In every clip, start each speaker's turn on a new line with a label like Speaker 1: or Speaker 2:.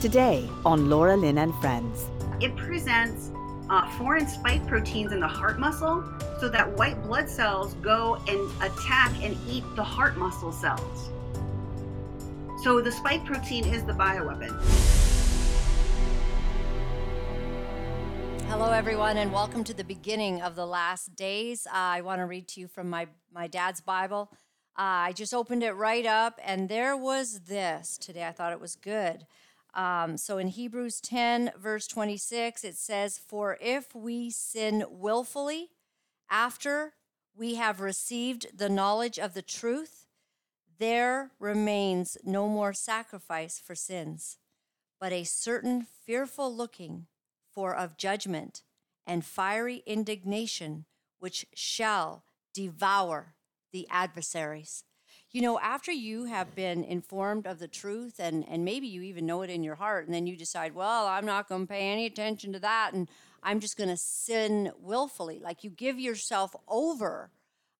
Speaker 1: Today on Laura Lynn and Friends.
Speaker 2: It presents uh, foreign spike proteins in the heart muscle so that white blood cells go and attack and eat the heart muscle cells. So the spike protein is the bioweapon.
Speaker 3: Hello, everyone, and welcome to the beginning of the last days. Uh, I want to read to you from my, my dad's Bible. Uh, I just opened it right up, and there was this today. I thought it was good. Um, so in Hebrews 10, verse 26, it says, For if we sin willfully after we have received the knowledge of the truth, there remains no more sacrifice for sins, but a certain fearful looking for of judgment and fiery indignation, which shall devour the adversaries. You know, after you have been informed of the truth and, and maybe you even know it in your heart, and then you decide, well, I'm not going to pay any attention to that, and I'm just going to sin willfully. Like you give yourself over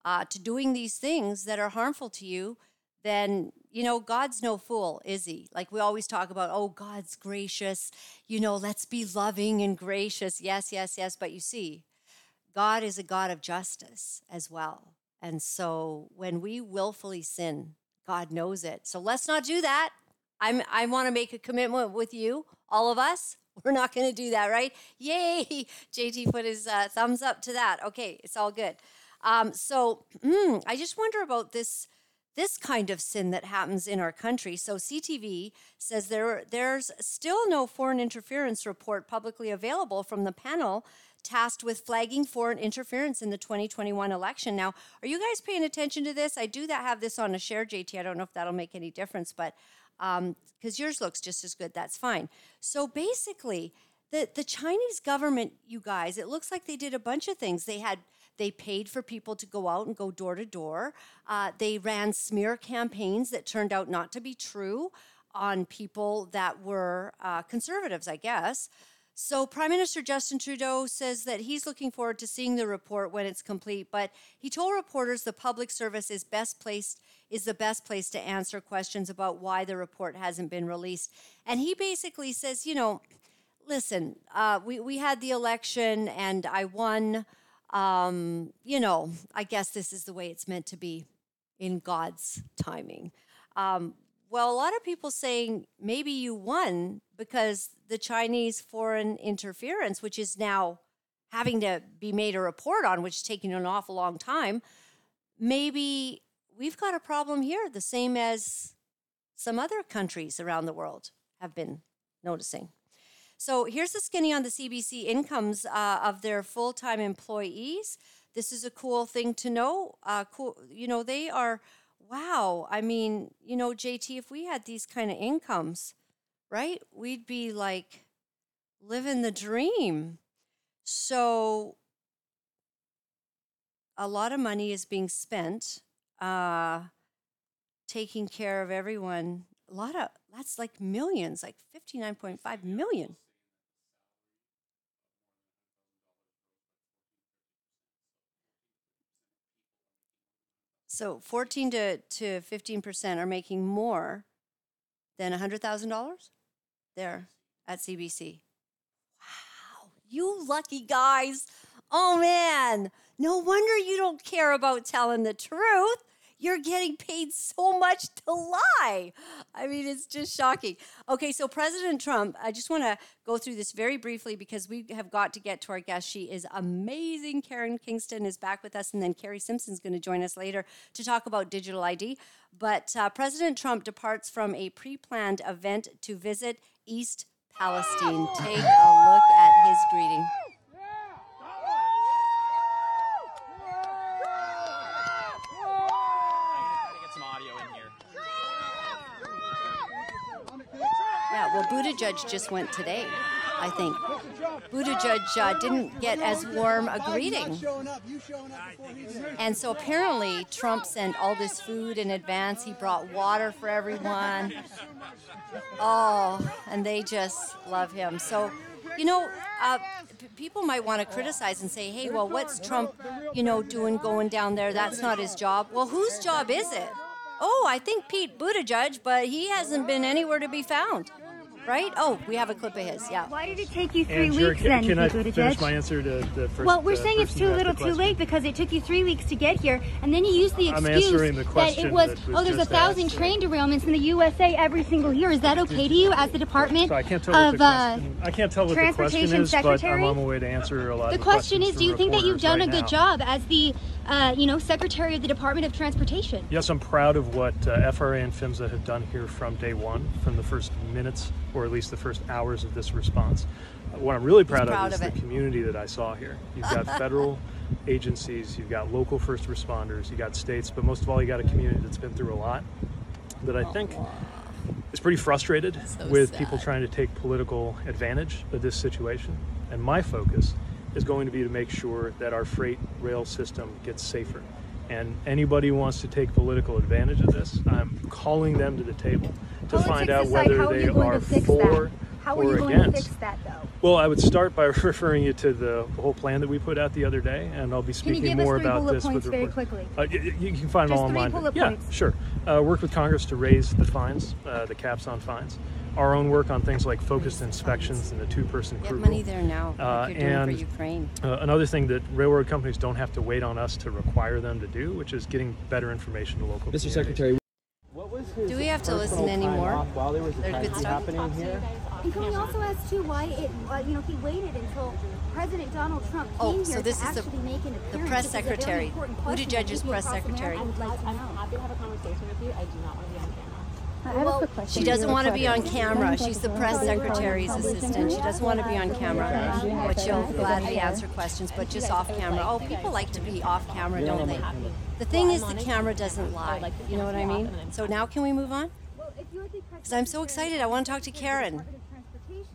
Speaker 3: uh, to doing these things that are harmful to you, then, you know, God's no fool, is he? Like we always talk about, oh, God's gracious, you know, let's be loving and gracious. Yes, yes, yes. But you see, God is a God of justice as well. And so when we willfully sin, God knows it. So let's not do that. I'm, I want to make a commitment with you, all of us. We're not going to do that, right? Yay! JT put his uh, thumbs up to that. Okay, it's all good. Um, so mm, I just wonder about this this kind of sin that happens in our country. So CTV says there there's still no foreign interference report publicly available from the panel tasked with flagging foreign interference in the 2021 election. Now, are you guys paying attention to this? I do that have this on a share, JT. I don't know if that'll make any difference, but because um, yours looks just as good, that's fine. So basically, the the Chinese government, you guys, it looks like they did a bunch of things. They had they paid for people to go out and go door to door. Uh, they ran smear campaigns that turned out not to be true on people that were uh, conservatives, I guess. So, Prime Minister Justin Trudeau says that he's looking forward to seeing the report when it's complete, but he told reporters the public service is best placed is the best place to answer questions about why the report hasn't been released. And he basically says, you know, listen, uh, we we had the election and I won. Um, you know, I guess this is the way it's meant to be in God's timing. Um, well, a lot of people saying maybe you won because the Chinese foreign interference, which is now having to be made a report on, which is taking an awful long time, maybe we've got a problem here, the same as some other countries around the world have been noticing. So here's the skinny on the CBC incomes uh, of their full time employees. This is a cool thing to know. Uh, cool, you know, they are wow. I mean, you know, JT, if we had these kind of incomes, right, we'd be like living the dream. So a lot of money is being spent uh, taking care of everyone. A lot of that's like millions, like 59.5 million. So 14 to, to 15% are making more than $100,000 there at CBC. Wow, you lucky guys. Oh man, no wonder you don't care about telling the truth you're getting paid so much to lie. I mean, it's just shocking. Okay, so President Trump, I just want to go through this very briefly because we have got to get to our guest. She is amazing. Karen Kingston is back with us, and then Kari Simpson is going to join us later to talk about digital ID. But uh, President Trump departs from a pre planned event to visit East Palestine. Take a look at his greeting. Buttigieg just went today, I think. Buttigieg uh, didn't get as warm a greeting. And so apparently, Trump sent all this food in advance. He brought water for everyone. Oh, and they just love him. So, you know, uh, people might want to criticize and say, hey, well, what's Trump, you know, doing going down there? That's not his job. Well, whose job is it? Oh, I think Pete Buttigieg, but he hasn't been anywhere to be found. Right? Oh, we have a clip of his. Yeah.
Speaker 4: Why did it take you three
Speaker 5: And
Speaker 4: weeks
Speaker 5: can,
Speaker 4: then,
Speaker 5: can I
Speaker 4: Pete Buttigieg?
Speaker 5: finish my answer to the first?
Speaker 4: well, we're
Speaker 5: uh,
Speaker 4: saying it's too little, too late because it took you three weeks to get here, and then you used the excuse
Speaker 5: the
Speaker 4: that it was,
Speaker 5: that was
Speaker 4: oh, there's a thousand
Speaker 5: asked.
Speaker 4: train derailments in the USA every single year. Is that okay to you as the Department
Speaker 5: So I can't tell
Speaker 4: of
Speaker 5: what the
Speaker 4: uh,
Speaker 5: question. I can't tell what the question
Speaker 4: Transportation
Speaker 5: is, but I'm on my way to answer a lot.
Speaker 4: the
Speaker 5: of the
Speaker 4: question is, do you think that you've done
Speaker 5: right
Speaker 4: a good
Speaker 5: now.
Speaker 4: job as the, uh, you know, Secretary of the Department of Transportation?
Speaker 5: Yes, I'm proud of what uh, FRA and PHMSA have done here from day one, from the first minutes, or at least the first hours of this response. Uh, what I'm really proud,
Speaker 3: proud
Speaker 5: of is
Speaker 3: of
Speaker 5: the community that I saw here. You've got federal agencies, you've got local first responders, you've got states, but most of all, you got a community that's been through a lot. That I think is pretty frustrated with people trying to take political advantage of this situation. And my focus is going to be to make sure that our freight rail system gets safer. And anybody who wants to take political advantage of this, I'm calling them to the table to
Speaker 4: Politics
Speaker 5: find out
Speaker 4: aside,
Speaker 5: whether
Speaker 4: are
Speaker 5: they are for
Speaker 4: that? How are
Speaker 5: or
Speaker 4: you going
Speaker 5: against.
Speaker 4: to fix that, though?
Speaker 5: Well, I would start by referring you to the whole plan that we put out the other day, and I'll be
Speaker 4: you
Speaker 5: speaking more about this with the
Speaker 4: very quickly?
Speaker 5: Uh, y- y- you can find
Speaker 4: Just
Speaker 5: them all online. yeah,
Speaker 4: points.
Speaker 5: sure. Uh, work with Congress to raise the fines, uh, the caps on fines. Our own work on things like focused inspections and the two-person
Speaker 3: Get
Speaker 5: crew.
Speaker 3: money there now,
Speaker 5: Uh,
Speaker 3: like you're doing
Speaker 5: and
Speaker 3: for Ukraine.
Speaker 5: Uh, another thing that railroad companies don't have to wait on us to require them to do, which is getting better information to local
Speaker 6: Mr.
Speaker 5: communities.
Speaker 6: Secretary,
Speaker 3: Do we have to listen anymore?
Speaker 6: while there was
Speaker 3: They're good stuff.
Speaker 6: happening here?
Speaker 4: And can we also ask too why it, uh, you know, he waited until President Donald Trump came
Speaker 3: Oh,
Speaker 4: came
Speaker 3: so this
Speaker 4: to
Speaker 3: is the-
Speaker 4: make an appearance?
Speaker 3: press
Speaker 4: It was a very
Speaker 3: secretary.
Speaker 4: important question that
Speaker 3: Buttigieg's
Speaker 4: people
Speaker 3: press
Speaker 4: across America
Speaker 3: secretary.
Speaker 4: would like to
Speaker 7: I'm
Speaker 4: know.
Speaker 7: happy to have a conversation with you. I do not want
Speaker 3: She doesn't want to be on camera. She's the press secretary's assistant. She doesn't want to be on camera, but she'll gladly answer questions, but just off camera. Oh, people like to be off camera, don't they? The thing is, the camera doesn't lie. You know what I mean? So now can we move on? Because I'm so excited. I want to talk to Karen.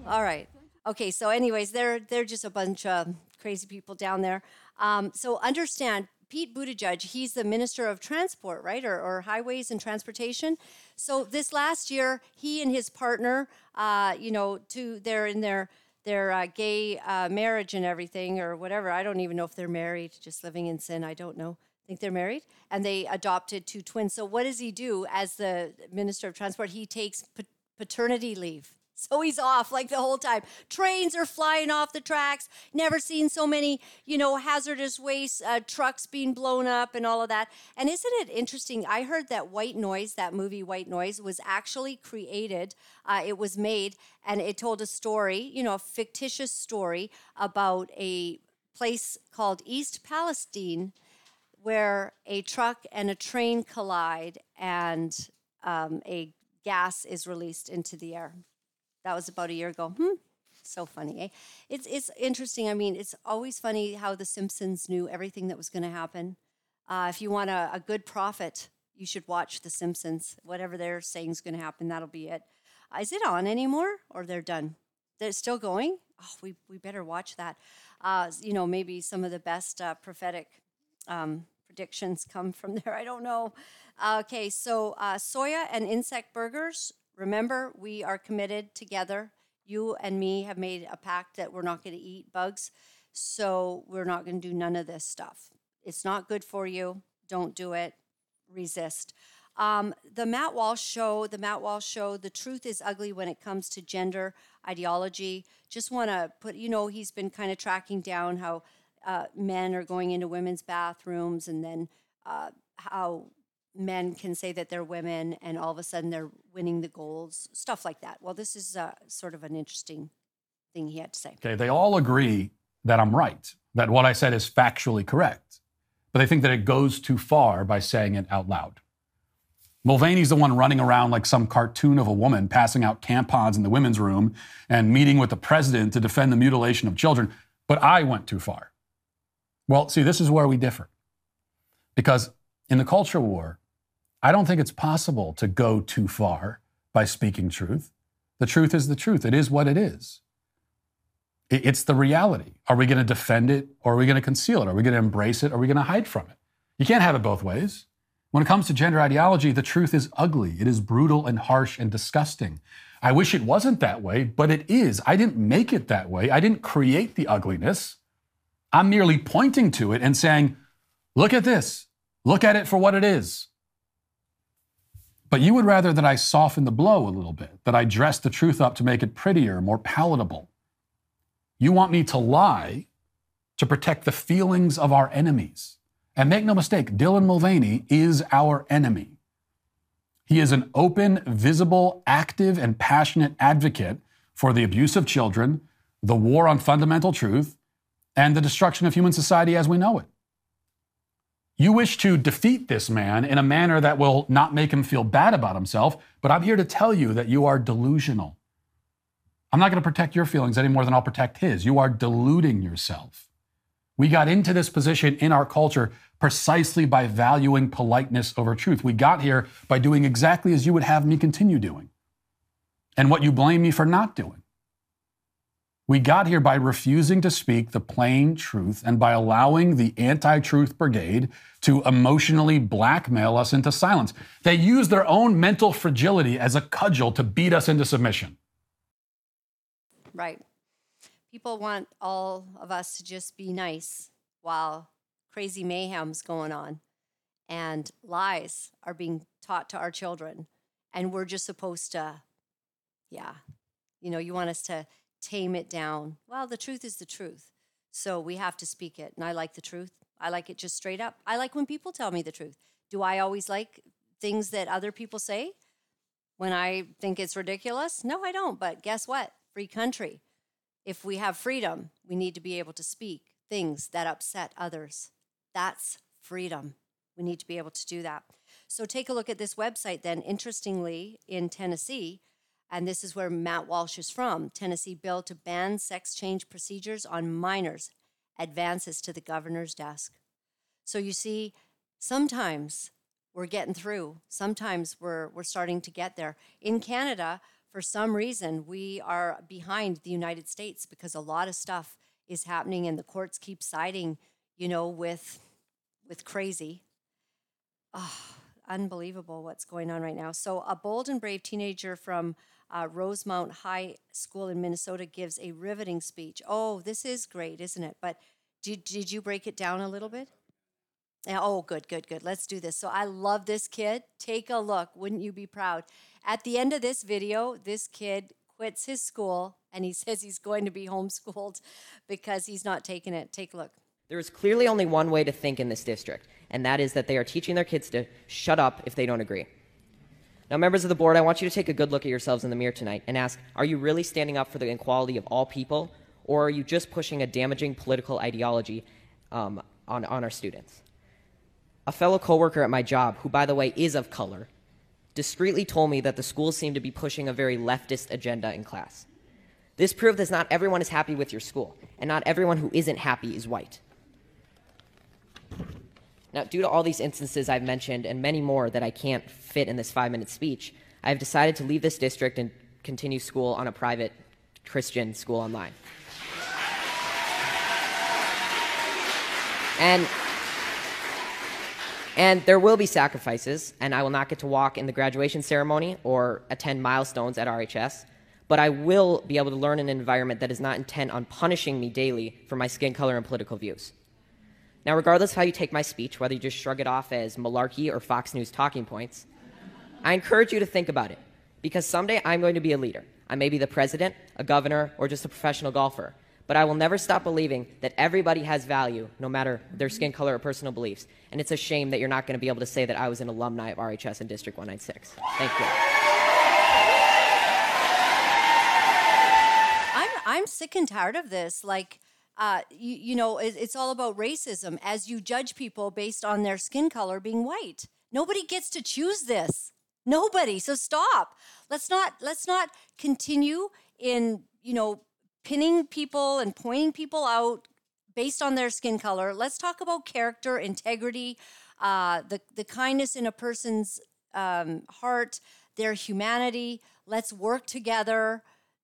Speaker 3: All right. Okay. So, anyways, they're they're just a bunch of crazy people down there. Um, so understand, Pete Buttigieg, he's the Minister of Transport, right, or, or Highways and Transportation. So this last year, he and his partner, uh, you know, to they're in their their uh, gay uh, marriage and everything, or whatever. I don't even know if they're married, just living in sin. I don't know. I think they're married, and they adopted two twins. So what does he do as the Minister of Transport? He takes pa- paternity leave. So he's off like the whole time. Trains are flying off the tracks. Never seen so many, you know, hazardous waste uh, trucks being blown up and all of that. And isn't it interesting? I heard that White Noise, that movie White Noise, was actually created. Uh, it was made and it told a story, you know, a fictitious story about a place called East Palestine where a truck and a train collide and um, a gas is released into the air. That was about a year ago. Hmm. So funny, eh? It's it's interesting. I mean, it's always funny how the Simpsons knew everything that was going to happen. Uh, if you want a, a good prophet, you should watch The Simpsons. Whatever they're saying is going to happen, that'll be it. Uh, is it on anymore, or they're done? They're still going. Oh, we we better watch that. Uh, you know, maybe some of the best uh, prophetic um, predictions come from there. I don't know. Okay, so uh, soya and insect burgers. Remember, we are committed together. You and me have made a pact that we're not going to eat bugs. So we're not going to do none of this stuff. It's not good for you. Don't do it. Resist. Um, the Matt Walsh show, the Matt Walsh show, the truth is ugly when it comes to gender ideology. Just want to put, you know, he's been kind of tracking down how uh, men are going into women's bathrooms and then uh, how men can say that they're women and all of a sudden they're winning the goals, stuff like that. Well, this is uh, sort of an interesting thing he had to say.
Speaker 8: Okay, they all agree that I'm right, that what I said is factually correct, but they think that it goes too far by saying it out loud. Mulvaney's the one running around like some cartoon of a woman passing out tampons in the women's room and meeting with the president to defend the mutilation of children, but I went too far. Well, see, this is where we differ. Because in the culture war, I don't think it's possible to go too far by speaking truth. The truth is the truth. It is what it is. It's the reality. Are we going to defend it or are we going to conceal it? Are we going to embrace it or are we going to hide from it? You can't have it both ways. When it comes to gender ideology, the truth is ugly. It is brutal and harsh and disgusting. I wish it wasn't that way, but it is. I didn't make it that way. I didn't create the ugliness. I'm merely pointing to it and saying, look at this. Look at it for what it is. But you would rather that I soften the blow a little bit, that I dress the truth up to make it prettier, more palatable. You want me to lie to protect the feelings of our enemies. And make no mistake, Dylan Mulvaney is our enemy. He is an open, visible, active, and passionate advocate for the abuse of children, the war on fundamental truth, and the destruction of human society as we know it. You wish to defeat this man in a manner that will not make him feel bad about himself, but I'm here to tell you that you are delusional. I'm not going to protect your feelings any more than I'll protect his. You are deluding yourself. We got into this position in our culture precisely by valuing politeness over truth. We got here by doing exactly as you would have me continue doing and what you blame me for not doing. We got here by refusing to speak the plain truth and by allowing the anti truth brigade to emotionally blackmail us into silence. They use their own mental fragility as a cudgel to beat us into submission.
Speaker 3: Right. People want all of us to just be nice while crazy mayhem's going on and lies are being taught to our children. And we're just supposed to, yeah, you know, you want us to tame it down. Well, the truth is the truth. So we have to speak it. And I like the truth. I like it just straight up. I like when people tell me the truth. Do I always like things that other people say when I think it's ridiculous? No, I don't. But guess what? Free country. If we have freedom, we need to be able to speak things that upset others. That's freedom. We need to be able to do that. So take a look at this website then. Interestingly, in Tennessee, and this is where Matt Walsh is from, Tennessee bill to ban sex change procedures on minors advances to the governor's desk. So you see, sometimes we're getting through. Sometimes we're we're starting to get there. In Canada, for some reason, we are behind the United States because a lot of stuff is happening and the courts keep siding, you know, with with crazy. Oh, unbelievable what's going on right now. So, a bold and brave teenager from uh, Rosemount High School in Minnesota gives a riveting speech. Oh, this is great, isn't it? But did, did you break it down a little bit? Oh, good, good, good. Let's do this. So, I love this kid. Take a look. Wouldn't you be proud? At the end of this video, this kid quits his school and he says he's going to be homeschooled because he's not taking it. Take a look.
Speaker 6: There is clearly only one way to think in this district, and that is that they are teaching their kids to shut up if they don't agree. Now, members of the board, I want you to take a good look at yourselves in the mirror tonight and ask Are you really standing up for the equality of all people, or are you just pushing a damaging political ideology um, on, on our students? A fellow coworker at my job, who, by the way, is of color, discreetly told me that the school seemed to be pushing a very leftist agenda in class. This proved that not everyone is happy with your school, and not everyone who isn't happy is white. Now, due to all these instances I've mentioned and many more that I can't fit in this five minute speech, I have decided to leave this district and continue school on a private Christian school online. And and there will be sacrifices, and I will not get to walk in the graduation ceremony or attend milestones at RHS, but I will be able to learn in an environment that is not intent on punishing me daily for my skin color and political views. Now, regardless of how you take my speech, whether you just shrug it off as malarkey or Fox News talking points, I encourage you to think about it because someday I'm going to be a leader. I may be the president, a governor, or just a professional golfer. But I will never stop believing that everybody has value, no matter their skin color or personal beliefs. And it's a shame that you're not going to be able to say that I was an alumni of RHS in District 196. Thank you.
Speaker 3: I'm I'm sick and tired of this. Like, uh, you, you know, it, it's all about racism as you judge people based on their skin color being white. Nobody gets to choose this. Nobody. So stop. Let's not let's not continue in you know pinning people and pointing people out based on their skin color. Let's talk about character, integrity, uh, the the kindness in a person's um, heart, their humanity. Let's work together.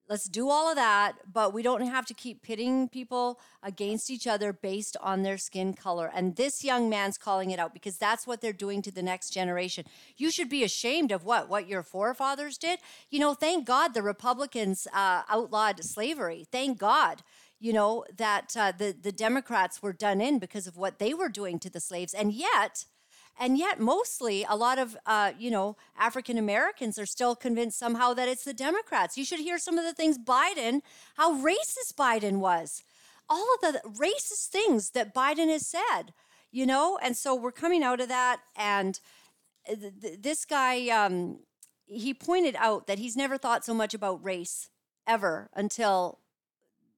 Speaker 3: Let's do all of that, but we don't have to keep pitting people against each other based on their skin color. And this young man's calling it out because that's what they're doing to the next generation. You should be ashamed of what what your forefathers did. You know, thank God the Republicans uh, outlawed slavery. Thank God you know that uh, the the Democrats were done in because of what they were doing to the slaves, and yet And yet, mostly, a lot of uh, you know African Americans are still convinced somehow that it's the Democrats. You should hear some of the things Biden, how racist Biden was, all of the racist things that Biden has said. You know, and so we're coming out of that. And uh, th- th- this guy, um, he pointed out that he's never thought so much about race ever until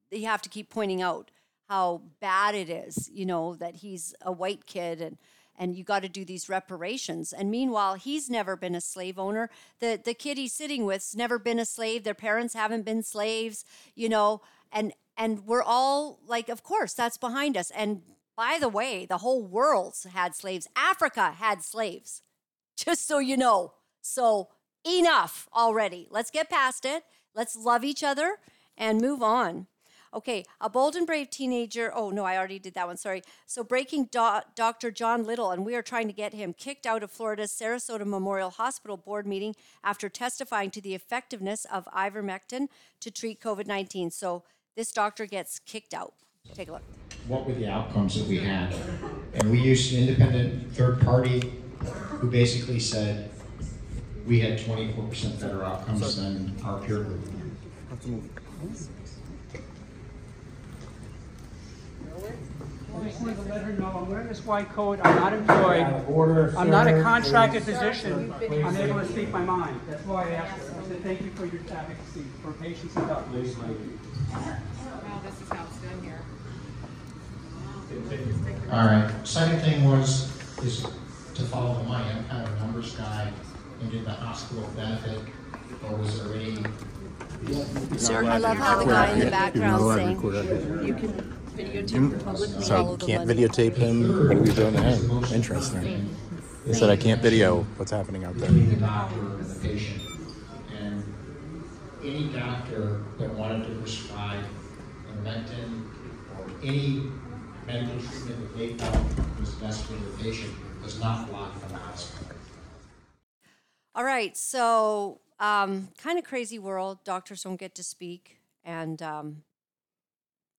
Speaker 3: you have to keep pointing out how bad it is, you know, that he's a white kid and and you got to do these reparations. And meanwhile, he's never been a slave owner. The the kid he's sitting with's never been a slave. Their parents haven't been slaves, you know, and and we're all like, of course, that's behind us. And by the way, the whole world's had slaves. Africa had slaves. Just so you know. So enough already. Let's get past it. Let's love each other and move on. Okay, a bold and brave teenager. Oh, no, I already did that one. Sorry. So, breaking do- Dr. John Littell, and we are trying to get him kicked out of Florida's Sarasota Memorial Hospital board meeting after testifying to the effectiveness of ivermectin to treat COVID 19. So, this doctor gets kicked out. Take a look.
Speaker 9: What were the outcomes that we had? And we used an independent third party who basically said we had 24% better outcomes than our peer group.
Speaker 10: I just wanted to let her know I'm wearing this white coat. I'm not employed. I'm not a contracted position. I'm able to speak my mind. That's why I asked her. I said, thank you for your advocacy, for patience and toughness.
Speaker 7: Well, this is how it's done here.
Speaker 9: All right. Second thing was is to follow the money. I'm kind of a numbers guy. And did the hospital benefit, or was there any?
Speaker 3: Sir, I love how the guy in the background saying,
Speaker 11: You can videotape the public meeting. So can't videotape him? What are we doing to him? Interesting. He said I can't video what's happening out there.
Speaker 9: Between the doctor and the patient. And any doctor that wanted to prescribe Ivermectin or any medical treatment that they felt was best for the patient was not blocked from the hospital.
Speaker 3: All right, so um, kind of crazy world. Doctors don't get to speak and um,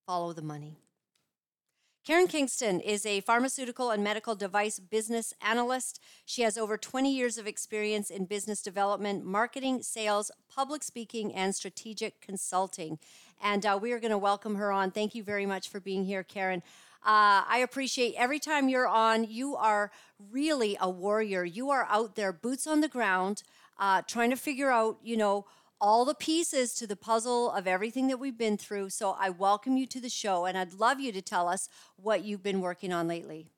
Speaker 3: follow the money. Karen Kingston is a pharmaceutical and medical device business analyst. She has over 20 years of experience in business development, marketing, sales, public speaking, and strategic consulting. And uh, we are going to welcome her on. Thank you very much for being here, Karen. Uh, I appreciate every time you're on, you are really a warrior. You are out there, boots on the ground, uh, trying to figure out, you know, all the pieces to the puzzle of everything that we've been through. So I welcome you to the show, and I'd love you to tell us what you've been working on lately.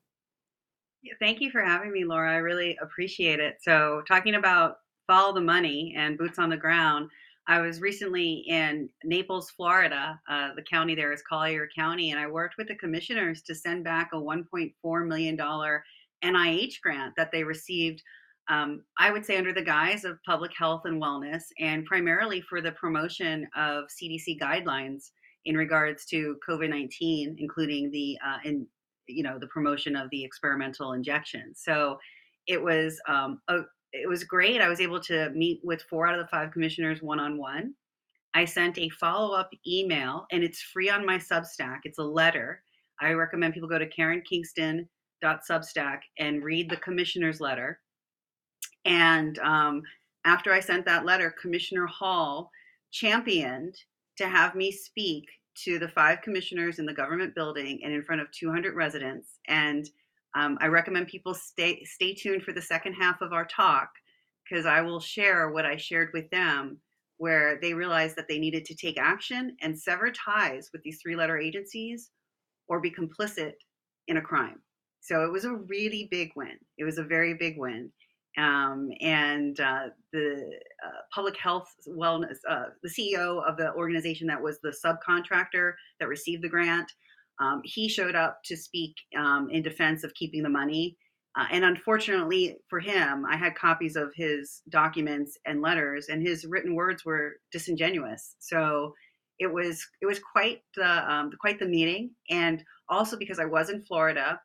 Speaker 2: Thank you for having me, Laura. I really appreciate it. So, talking about follow the money and boots on the ground, I was recently in Naples, Florida. Uh, the county there is Collier County, and I worked with the commissioners to send back a $1.4 million NIH grant that they received. Um, I would say under the guise of public health and wellness, and primarily for the promotion of CDC guidelines in regards to COVID nineteen, including the uh, in you know the promotion of the experimental injection. So it was um, a, it was great. I was able to meet with four out of the five commissioners one on one. I sent a follow up email, and it's free on my Substack. It's a letter. I recommend people go to KarenKingston.substack and read the commissioner's letter. And um, after I sent that letter, Commissioner Hall championed to have me speak to the five commissioners in the government building and in front of 200 residents. And um, I recommend people stay stay tuned for the second half of our talk because I will share what I shared with them, where they realized that they needed to take action and sever ties with these three-letter agencies or be complicit in a crime. So it was a really big win. It was a very big win. Um, and uh, the uh, public health wellness, uh, the CEO of the organization that was the subcontractor that received the grant, um, he showed up to speak um, in defense of keeping the money. Uh, and unfortunately for him, I had copies of his documents and letters, and his written words were disingenuous. So it was it was quite the um, quite the meeting, and also because I was in Florida,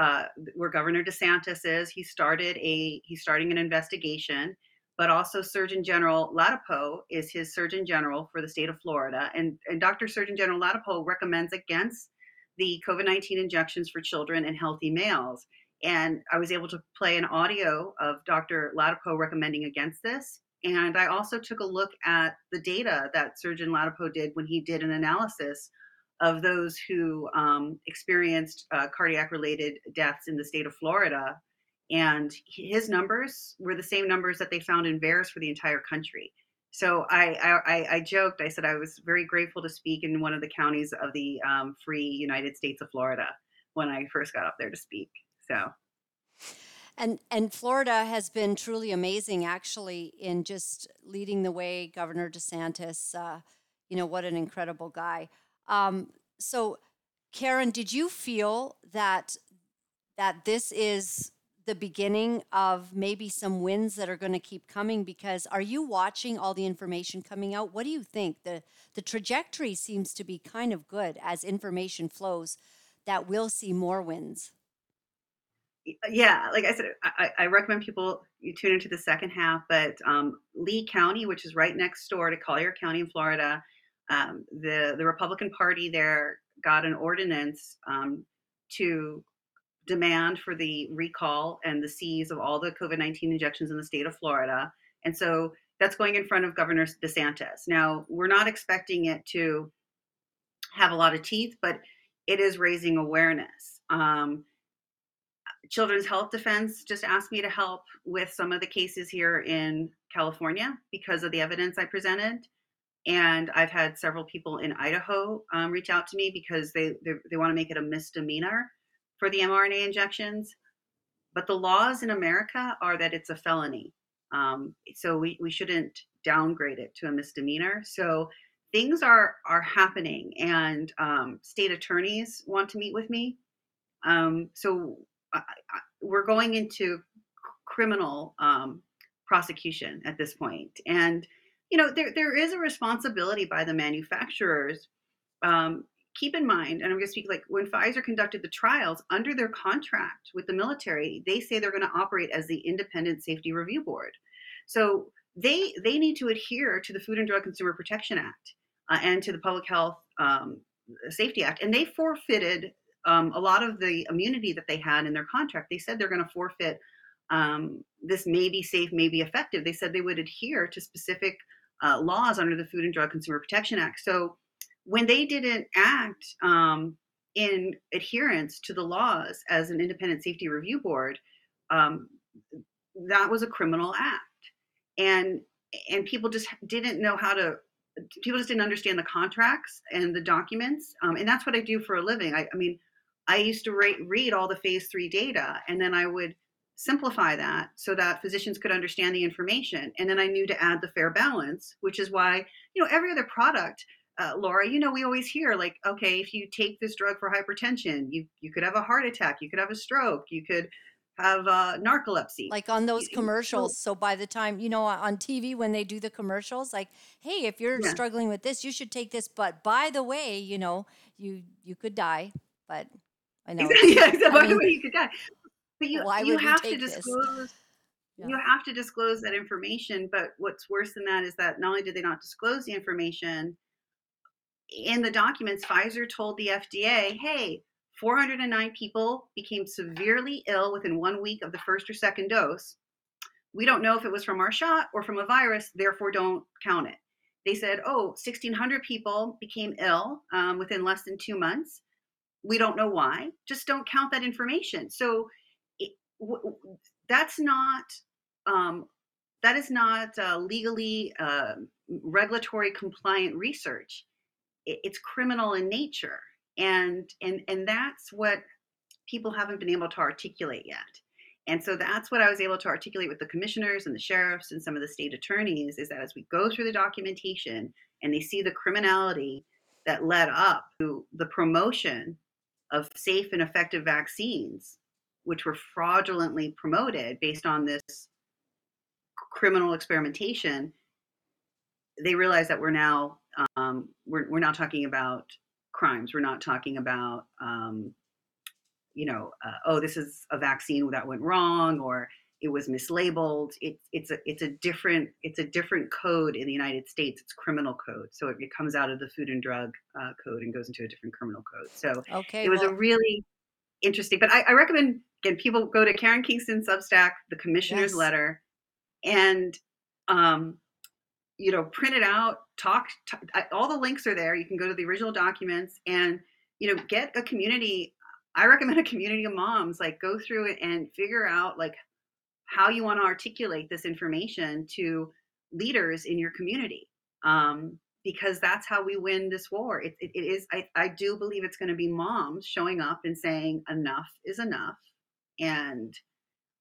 Speaker 2: uh, where Governor DeSantis is. He started a he's starting an investigation, but also Surgeon General Ladapo is his Surgeon General for the state of Florida, and and Dr. Surgeon General Ladapo recommends against the COVID 19 injections for children and healthy males. And I was able to play an audio of Dr. Ladapo recommending against this. And I also took a look at the data that Surgeon Ladapo did when he did an analysis of those who um, experienced uh, cardiac related deaths in the state of Florida. And his numbers were the same numbers that they found in VAERS for the entire country. So I, I, I joked, I said I was very grateful to speak in one of the counties of the um, free United States of Florida when I first got up there to speak. So.
Speaker 3: And and Florida has been truly amazing, actually, in just leading the way. Governor DeSantis, uh, you know, what an incredible guy. Um, so, Karen, did you feel that that this is the beginning of maybe some wins that are going to keep coming? Because are you watching all the information coming out? What do you think? the The trajectory seems to be kind of good as information flows. That we'll see more wins.
Speaker 2: Yeah, like I said, I, I recommend people you tune into the second half. But um, Lee County, which is right next door to Collier County in Florida, um, the the Republican Party there got an ordinance um, to demand for the recall and the seize of all the COVID nineteen injections in the state of Florida, and so that's going in front of Governor DeSantis. Now we're not expecting it to have a lot of teeth, but it is raising awareness. Um, Children's Health Defense just asked me to help with some of the cases here in California because of the evidence I presented and I've had several people in Idaho um, reach out to me because they they, they want to make it a misdemeanor for the mRNA injections. But the laws in America are that it's a felony, um, so we we shouldn't downgrade it to a misdemeanor. So things are are happening, and um, state attorneys want to meet with me. Um, so I, I, we're going into criminal um, prosecution at this point, and you know, there, there is a responsibility by the manufacturers. Um, keep in mind, and I'm going to speak like when Pfizer conducted the trials under their contract with the military, they say they're going to operate as the independent safety review board. So they they need to adhere to the Food and Drug Consumer Protection Act uh, and to the Public Health um, Safety Act, and they forfeited um, a lot of the immunity that they had in their contract. They said they're going to forfeit um, this may be safe, may be effective. They said they would adhere to specific uh, laws under the Food and Drug Consumer Protection Act. So when they didn't act um, in adherence to the laws as an independent safety review board, um, that was a criminal act, and and people just didn't know how to. People just didn't understand the contracts and the documents, um, and that's what I do for a living. I, I mean, I used to re- read all the phase three data, and then I would simplify that so that physicians could understand the information. And then I knew to add the fair balance, which is why, you know, every other product, uh, Laura, you know, we always hear like, okay, if you take this drug for hypertension, you you could have a heart attack, you could have a stroke, you could have uh, narcolepsy.
Speaker 3: Like on those commercials. So by the time, you know, on TV when they do the commercials, like, hey, if you're yeah. struggling with this, you should take this. But by the way, you know, you you could die. But I know.
Speaker 2: Yeah, exactly. By the way, you could die. But you Why you have to disclose yeah. you have to disclose that information. But what's worse than that is that not only did they not disclose the information, in the documents, Pfizer told the FDA, hey, 409 people became severely ill within one week of the first or second dose. We don't know if it was from our shot or from a virus, therefore don't count it. They said, oh, 1,600 people became ill um, within less than two months. We don't know why. Just don't count that information. So that's not um, that is not uh, legally uh, regulatory compliant research. it's criminal in nature, and and and that's what people haven't been able to articulate yet. And so that's what I was able to articulate with the commissioners and the sheriffs and some of the state attorneys is that as we go through the documentation and they see the criminality that led up to the promotion of safe and effective vaccines which were fraudulently promoted based on this criminal experimentation, they realize that we're now um, we're we're not talking about crimes. We're not talking about um, you know uh, oh this is a vaccine that went wrong or it was mislabeled. It's it's a it's a different it's a different code in the United States. It's criminal code, so it, it comes out of the Food and Drug uh, Code and goes into a different criminal code. So
Speaker 3: okay,
Speaker 2: it was
Speaker 3: well,
Speaker 2: a really interesting. But I, I recommend again people go to Karen Kingston Substack, the Commissioner's
Speaker 3: Yes.
Speaker 2: Letter, and um, you know print it out. Talk. All the links are there. You can go to the original documents and you know get a community. I recommend a community of moms like go through it and figure out like how you want to articulate this information to leaders in your community um, because that's how we win this war. It, it, it is I, I do believe it's going to be moms showing up and saying enough is enough. And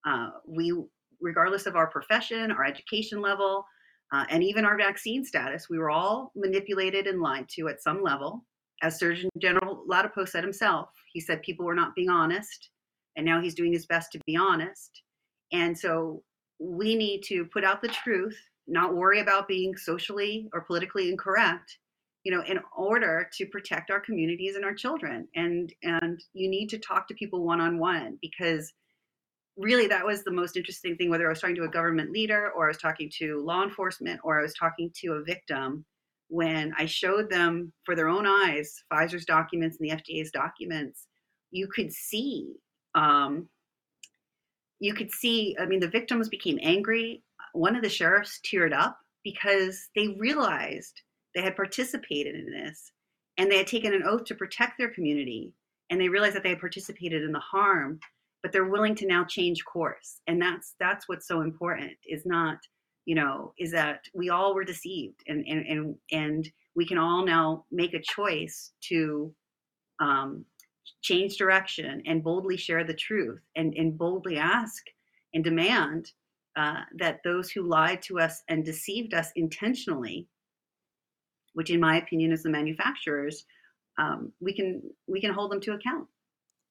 Speaker 2: uh, we regardless of our profession our education level uh, and even our vaccine status we were all manipulated and lied to at some level. As surgeon general Ladapo said himself he said people were not being honest and now he's doing his best to be honest. And so we need to put out the truth, not worry about being socially or politically incorrect, you know, in order to protect our communities and our children. And and you need to talk to people one on one because really that was the most interesting thing whether I was talking to a government leader or I was talking to law enforcement or I was talking to a victim when I showed them for their own eyes Pfizer's documents and the FDA's documents, you could see um, you could see, I mean, the victims became angry. One of the sheriffs teared up because they realized they had participated in this and they had taken an oath to protect their community and they realized that they had participated in the harm but they're willing to now change course. And that's that's what's so important is not you know is that we all were deceived and and and, and we can all now make a choice to um, change direction and boldly share the truth and, and boldly ask and demand uh, that those who lied to us and deceived us intentionally, which in my opinion is the manufacturers, um, we can we can hold them to account.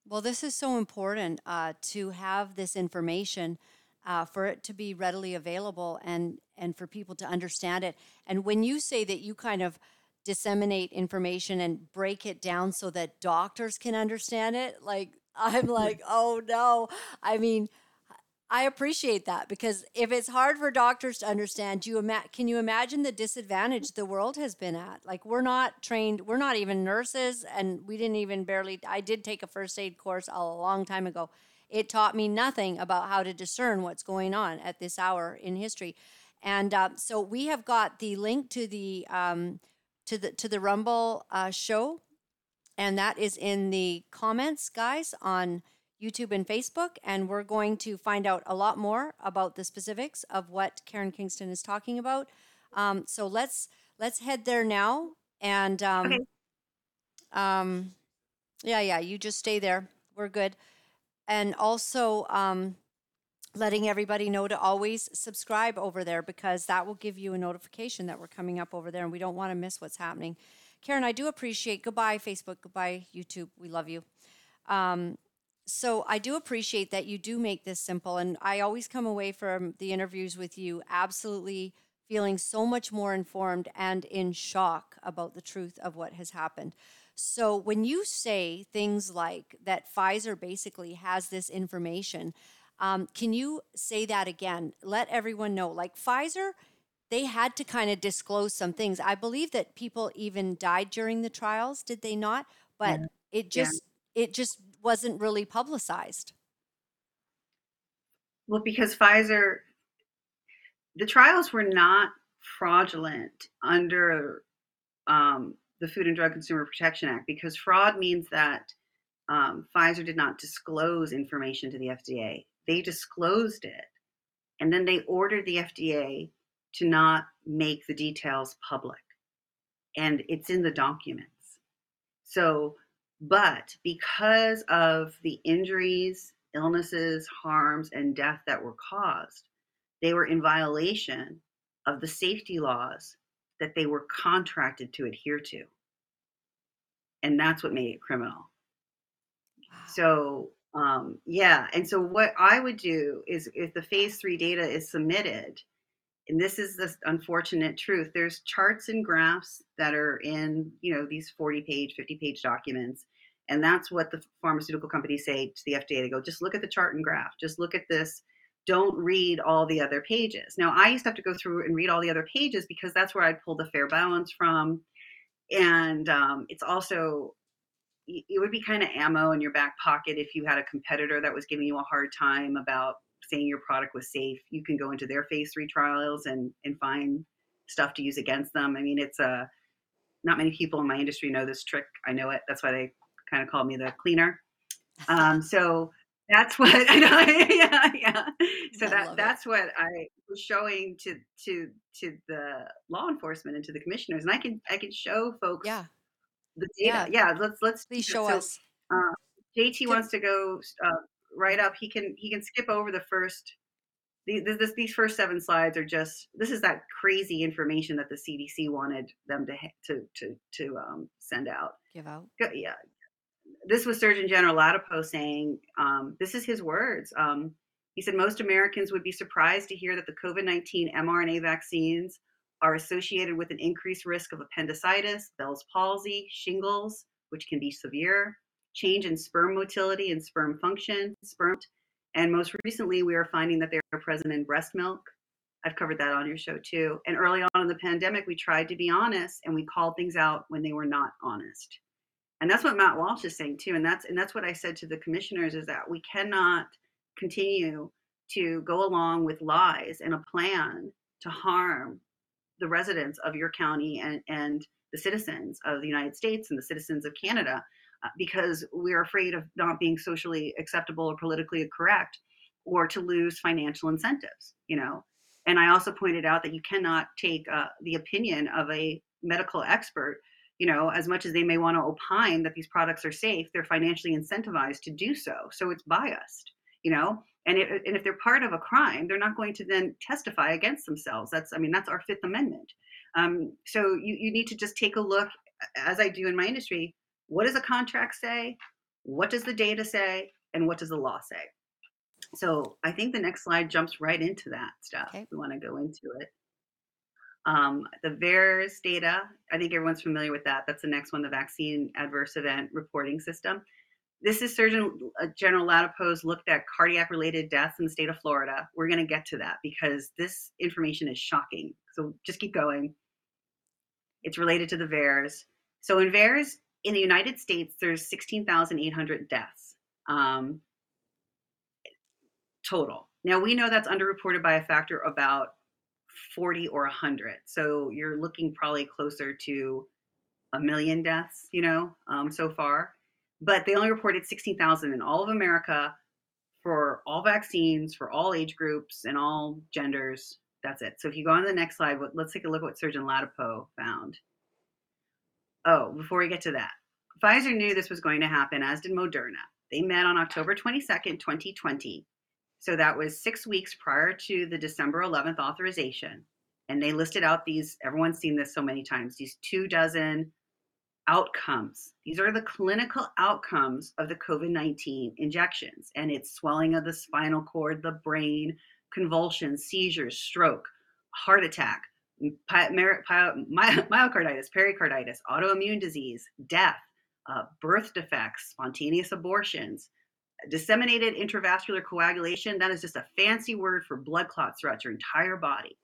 Speaker 3: Well, this is so important uh, to have this information, uh, for it to be readily available, and and for people to understand it. And when you say that you kind of disseminate information and break it down so that doctors can understand it, like I'm like, oh no. I mean, I appreciate that because if it's hard for doctors to understand, you ima- can you imagine the disadvantage the world has been at? Like we're not trained, we're not even nurses, and we didn't even barely. I did take a first aid course a long time ago. It taught me nothing about how to discern what's going on at this hour in history, and uh, so we have got the link to the um, to the to the Rumble uh, show, and that is in the comments, guys, on YouTube and Facebook, and we're going to find out a lot more about the specifics of what Karen Kingston is talking about. Um, so let's let's head there now, and um,
Speaker 2: Okay.
Speaker 3: um, yeah, yeah, you just stay there. We're good, and also um, letting everybody know to always subscribe over there because that will give you a notification that we're coming up over there, and we don't want to miss what's happening. Karen, I do appreciate. Goodbye, Facebook. Goodbye, YouTube. We love you. Um, so I do appreciate that you do make this simple, and I always come away from the interviews with you absolutely feeling so much more informed and in shock about the truth of what has happened. So when you say things like that Pfizer basically has this information, um, can you say that again? Let everyone know. Like Pfizer, they had to kind of disclose some things. I believe that people even died during the trials, did they not? But it
Speaker 2: Yeah.
Speaker 3: just it just wasn't really publicized.
Speaker 2: Well, because Pfizer, the trials were not fraudulent under um, the Food and Drug Consumer Protection Act because fraud means that um, Pfizer did not disclose information to the FDA. They disclosed it, and then they ordered the FDA to not make the details public. And it's in the documents. So, but because of the injuries, illnesses, harms, and death that were caused, they were in violation of the safety laws that they were contracted to adhere to. And that's what made it criminal. So, um, yeah. And so, what I would do is if the phase three data is submitted, and this is the unfortunate truth, there's charts and graphs that are in, you know, these 40 page, 50 page documents. And that's what the pharmaceutical companies say to the FDA. They go, just look at the chart and graph, just look at this. Don't read all the other pages. Now, I used to have to go through and read all the other pages because that's where I'd pull the fair balance from. And um, it's also it would be kind of ammo in your back pocket if you had a competitor that was giving you a hard time about saying your product was safe. You can go into their phase three trials and and find stuff to use against them. I mean, it's a not many people in my industry know this trick. I know it. That's why they kind of call me the cleaner. Um, so that's what I know. yeah, yeah. So
Speaker 3: I
Speaker 2: that
Speaker 3: love it.
Speaker 2: that's what I was showing to to to the law enforcement and to the commissioners, and I can I can show folks
Speaker 3: Yeah.
Speaker 2: the data. Yeah, let's let's
Speaker 3: Please show.
Speaker 2: So,
Speaker 3: us.
Speaker 2: Uh, JT wants to go uh, right up. He can he can skip over the first. These, this, these first seven slides are just this is that crazy information that the CDC wanted them to to to to um, send out.
Speaker 3: Give out.
Speaker 2: Yeah, this was Surgeon General Ladapo saying, um, this is his words. Um, he said, most Americans would be surprised to hear that the COVID 19 mRNA vaccines are associated with an increased risk of appendicitis, Bell's palsy, shingles, which can be severe, change in sperm motility and sperm function, sperm. And most recently, we are finding that they are present in breast milk. I've covered that on your show too. And early on in the pandemic, we tried to be honest and we called things out when they were not honest and that's what Matt Walsh is saying too. And that's and that's what I said to the commissioners is that we cannot continue to go along with lies and a plan to harm the residents of your county and and the citizens of the United States and the citizens of Canada because we're afraid of not being socially acceptable or politically correct or to lose financial incentives, you know. And I also pointed out that you cannot take uh, the opinion of a medical expert you know, as much as they may want to opine that these products are safe, they're financially incentivized to do so. So it's biased, you know. And, it, and if they're part of a crime, they're not going to then testify against themselves. That's, I mean, that's our Fifth Amendment. Um, so you, you need to just take a look, as I do in my industry. What does a contract say? What does the data say? And what does the law say? So I think the next slide jumps right into that stuff. We want to go into it. Um, the VAERS data, I think everyone's familiar with that. That's the next one, the Vaccine Adverse Event Reporting System. This is Surgeon uh, General Ladapo's looked at cardiac related deaths in the state of Florida. We're going to get to that because this information is shocking. So just keep going. It's related to the VAERS. So in VAERS, in the United States, there's 16,800 deaths um, total. Now we know that's underreported by a factor about 40 or 100. So you're looking probably closer to a million deaths, you know, um, so far. But they only reported 16,000 in all of America for all vaccines, for all age groups, and all genders. That's it. So if you go on to the next slide, let's take a look at what Surgeon Ladapo found. Oh, before we get to that, Pfizer knew this was going to happen, as did Moderna. They met on October 22nd, 2020. So that was six weeks prior to the December 11th authorization. And they listed out these, everyone's seen this so many times, these two dozen outcomes. These are the clinical outcomes of the COVID 19 injections. And it's swelling of the spinal cord, the brain, convulsions, seizures, stroke, heart attack, pi- my- myocarditis, pericarditis, autoimmune disease, death, uh, birth defects, spontaneous abortions, disseminated intravascular coagulation. That is just a fancy word for blood clots throughout your entire body.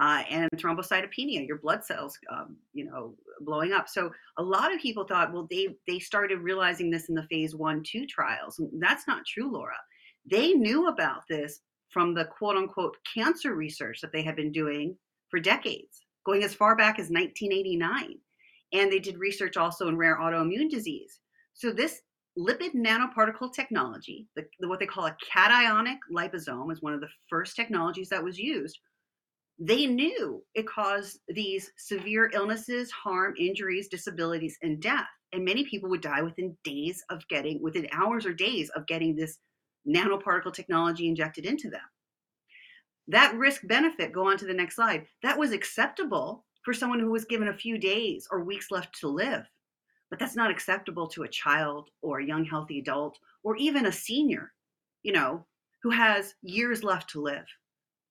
Speaker 2: Uh, and thrombocytopenia, your blood cells, um, you know, blowing up. So a lot of people thought, well, they they started realizing this in the phase one, two trials. That's not true, Laura. They knew about this from the quote unquote cancer research that they had been doing for decades, going as far back as 1989. And they did research also in rare autoimmune disease. So this lipid nanoparticle technology, the, the, what they call a cationic liposome, is one of the first technologies that was used. They knew it caused these severe illnesses, harm, injuries, disabilities, and death. And many people would die within days of getting, within hours or days of getting this nanoparticle technology injected into them. That risk benefit, go on to the next slide, that was acceptable for someone who was given a few days or weeks left to live. But that's not acceptable to a child or a young, healthy adult or even a senior, you know, who has years left to live.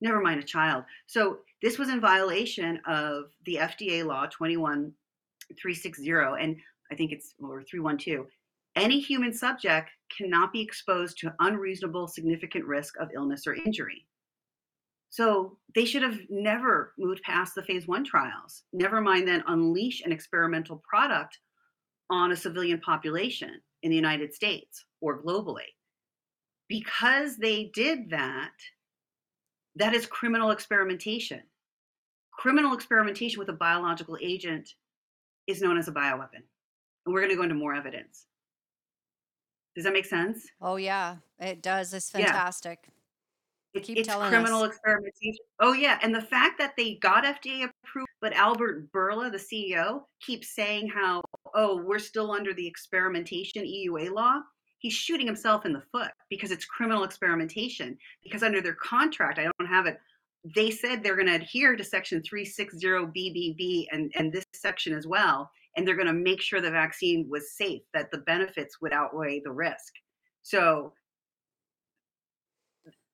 Speaker 2: Never mind a child. So this was in violation of the FDA law 21360, and I think it's or 312. Any human subject cannot be exposed to unreasonable, significant risk of illness or injury. So they should have never moved past the phase one trials. Never mind then unleash an experimental product on a civilian population in the United States or globally. Because they did that, that is criminal experimentation. Criminal experimentation with a biological agent is known as a bioweapon. And we're going to go into more evidence. Does that make sense?
Speaker 3: Oh yeah, it does. It's fantastic.
Speaker 2: It-
Speaker 3: Keep
Speaker 2: it's
Speaker 3: telling
Speaker 2: criminal
Speaker 3: us.
Speaker 2: experimentation. Oh yeah, and the fact that they got FDA approved, but Albert Bourla, the CEO, keeps saying how oh we're still under the experimentation EUA law. He's shooting himself in the foot because it's criminal experimentation. Because under their contract, I don't have it. They said they're going to adhere to Section 360 BBB and and this section as well, and they're going to make sure the vaccine was safe, that the benefits would outweigh the risk. So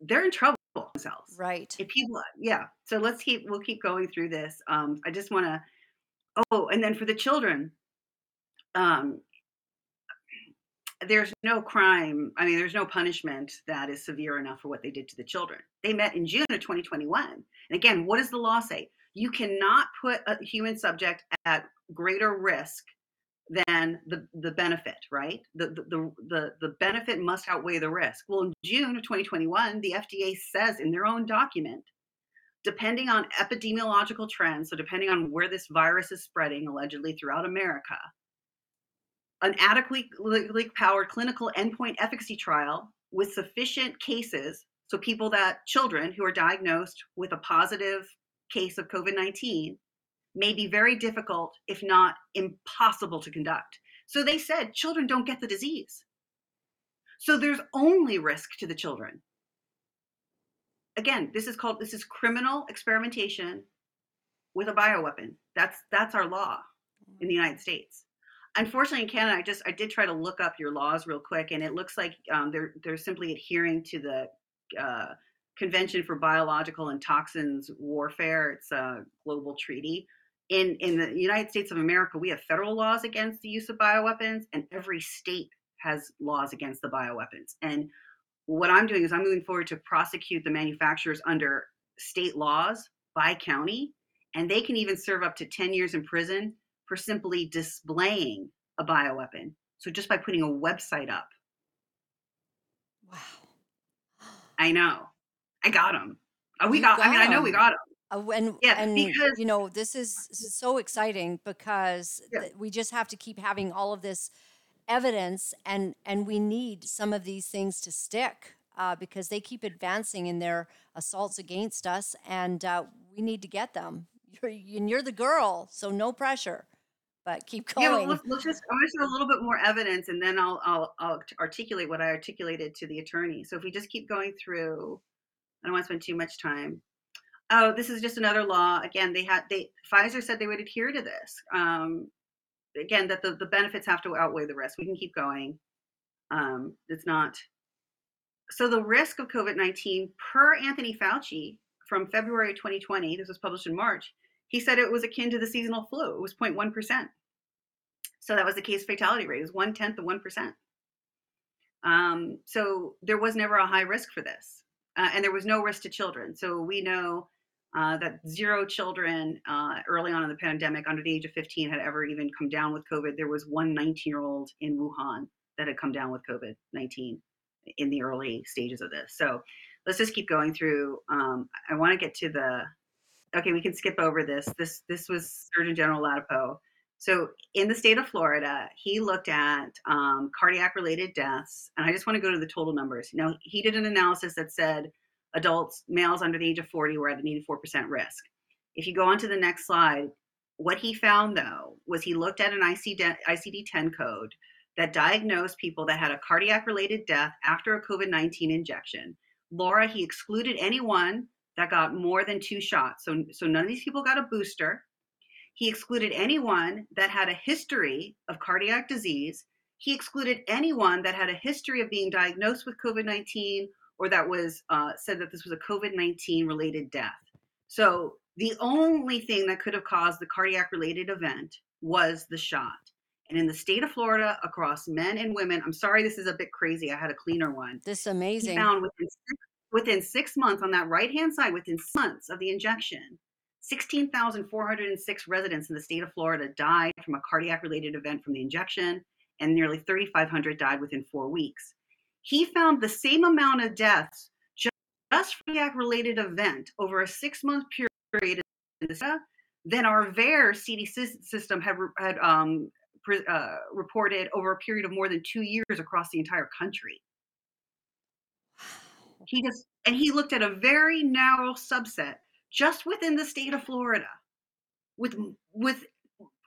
Speaker 2: they're in trouble themselves.
Speaker 3: Right.
Speaker 2: If people, yeah. So let's keep, we'll keep going through this. Um, I just want to, oh, and then for the children, um, there's no crime. I mean, there's no punishment that is severe enough for what they did to the children. They met in June of 2021. And again, what does the law say? You cannot put a human subject at greater risk than the, the benefit, right? The, the, the, the, benefit must outweigh the risk. Well, in June of 2021, the FDA says in their own document, depending on epidemiological trends, so depending on where this virus is spreading allegedly throughout America, an adequately powered clinical endpoint efficacy trial with sufficient cases, so people that children who are diagnosed with a positive case of COVID 19 may be very difficult, if not impossible to conduct. So they said children don't get the disease. So there's only risk to the children. Again, this is called this is criminal experimentation with a bioweapon. That's that's our law in the United States. Unfortunately, in Canada, I just I did try to look up your laws real quick, and it looks like um, they're they're simply adhering to the uh, Convention for Biological and Toxins Warfare. It's a global treaty. In in the United States of America, we have federal laws against the use of bioweapons, and every state has laws against the bioweapons. And what I'm doing is I'm moving forward to prosecute the manufacturers under state laws by county, and they can even serve up to 10 years in prison for simply displaying a bioweapon. So just by putting a website up.
Speaker 3: Wow.
Speaker 2: I know. I got them. Oh, uh, we
Speaker 3: You
Speaker 2: got, I mean, I know we got them.
Speaker 3: Uh, and
Speaker 2: Yeah,
Speaker 3: and
Speaker 2: because-
Speaker 3: you know this is so exciting because
Speaker 2: Yeah.
Speaker 3: th- we just have to keep having all of this evidence and and we need some of these things to stick uh, because they keep advancing in their assaults against us and uh, we need to get them you're, and you're the girl so no pressure but keep
Speaker 2: Yeah, well,
Speaker 3: going
Speaker 2: let's, let's just, I want to a little bit more evidence and then I'll, I'll, I'll articulate what I articulated to the attorney. So if we just keep going through, I don't want to spend too much time. Oh, this is just another law. Again, they had, they, Pfizer said they would adhere to this. Um, again, that the, the benefits have to outweigh the risk. We can keep going. Um, it's not. So the risk of COVID-19 per Anthony Fauci from February 2020, this was published in March, he said it was akin to the seasonal flu. It was 0.1%. So that was the case fatality rate. It was one tenth of one percent. Um, so there was never a high risk for this, uh, and there was no risk to children. So we know uh, that zero children uh, early on in the pandemic under the age of 15 had ever even come down with COVID. There was one 19-year-old in Wuhan that had come down with COVID-19 in the early stages of this. So let's just keep going through. Um, I want to get to the. Okay, we can skip over this. This this was Surgeon General Ladapo. So in the state of Florida, he looked at um, cardiac related deaths, and I just want to go to the total numbers. Now, he did an analysis that said adults, males under the age of 40, were at an 84% risk. If you go on to the next slide, what he found though was he looked at an ICD 10 code that diagnosed people that had a cardiac related death after a COVID 19 injection. Laura, he excluded anyone that got more than two shots. So, so none of these people got a booster. He excluded anyone that had a history of cardiac disease. He excluded anyone that had a history of being diagnosed with COVID 19 or that was uh, said that this was a COVID 19 related death. So the only thing that could have caused the cardiac related event was the shot. And in the state of Florida, across men and women, I'm sorry, this is a bit crazy. I had a cleaner one.
Speaker 3: this is
Speaker 2: He
Speaker 3: amazing
Speaker 2: found within six, within six months on that right hand side, within months of the injection, 16,406 residents in the state of Florida died from a cardiac related event from the injection, and nearly 3,500 died within four weeks. He found the same amount of deaths just, just cardiac related event over a six month period than our VAERS CDC system had, had um, uh, reported over a period of more than two years across the entire country. He just, and he looked at a very narrow subset just within the state of Florida with, with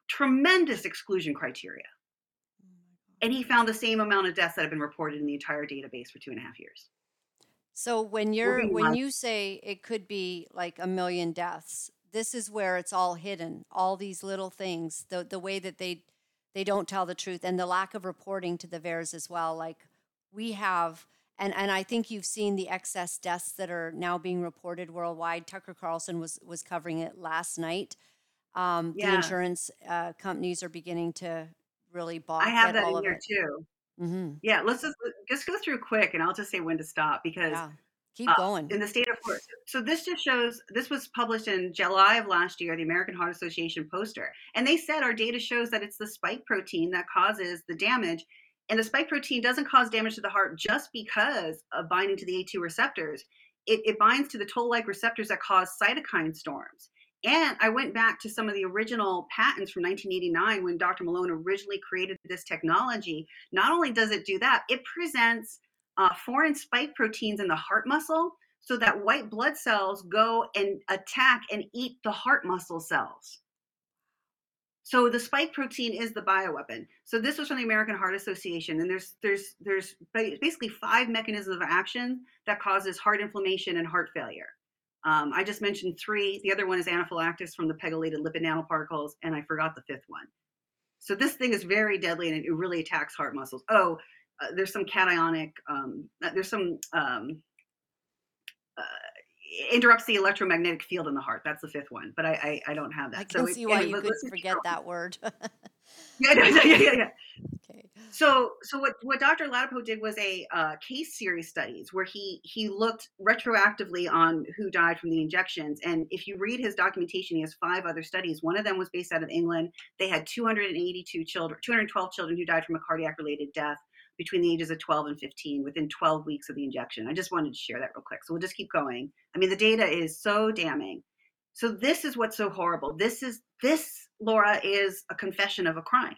Speaker 2: tremendous exclusion criteria. And he found the same amount of deaths that have been reported in the entire database for two and a half years.
Speaker 3: So when you're when you say it could be like a million deaths, this is where it's all hidden. All these little things, the the way that they they don't tell the truth and the lack of reporting to the VAERS as well. Like we have and and I think you've seen the excess deaths that are now being reported worldwide. Tucker Carlson was was covering it last night. Um, yeah. The insurance uh, companies are beginning to really balk
Speaker 2: I have that
Speaker 3: all
Speaker 2: in here
Speaker 3: it.
Speaker 2: too. Mm-hmm. Yeah, let's just just go through quick, and I'll just say when to stop because yeah.
Speaker 3: keep
Speaker 2: uh,
Speaker 3: going
Speaker 2: in the state of Florida. So this just shows this was published in July of last year, the American Heart Association poster, and they said our data shows that it's the spike protein that causes the damage, and the spike protein doesn't cause damage to the heart just because of binding to the ACE2 receptors. It, it binds to the toll-like receptors that cause cytokine storms. And I went back to some of the original patents from 1989 when Dr. Malone originally created this technology. Not only does it do that, it presents uh, foreign spike proteins in the heart muscle so that white blood cells go and attack and eat the heart muscle cells. So the spike protein is the bioweapon. So this was from the American Heart Association, and there's there's there's basically five mechanisms of action that causes heart inflammation and heart failure. Um, I just mentioned three. The other one is anaphylaxis from the pegylated lipid nanoparticles, and I forgot the fifth one. So this thing is very deadly, and it really attacks heart muscles. Oh, uh, there's some cationic. Um, uh, there's some um, uh, interrupts the electromagnetic field in the heart. That's the fifth one, but I I, I don't have that.
Speaker 3: I can so see it, why anyway, you could forget that word.
Speaker 2: yeah, yeah, yeah, yeah. Okay. So, so what what Dr. Ladapo did was a uh, case series studies where he he looked retroactively on who died from the injections, and if you read his documentation, he has five other studies. One of them was based out of England. They had 282 children, 212 children who died from a cardiac related death between the ages of 12 and 15 within 12 weeks of the injection. I just wanted to share that real quick. So we'll just keep going. I mean, the data is so damning. So this is what's so horrible. This is this, Laura, is a confession of a crime.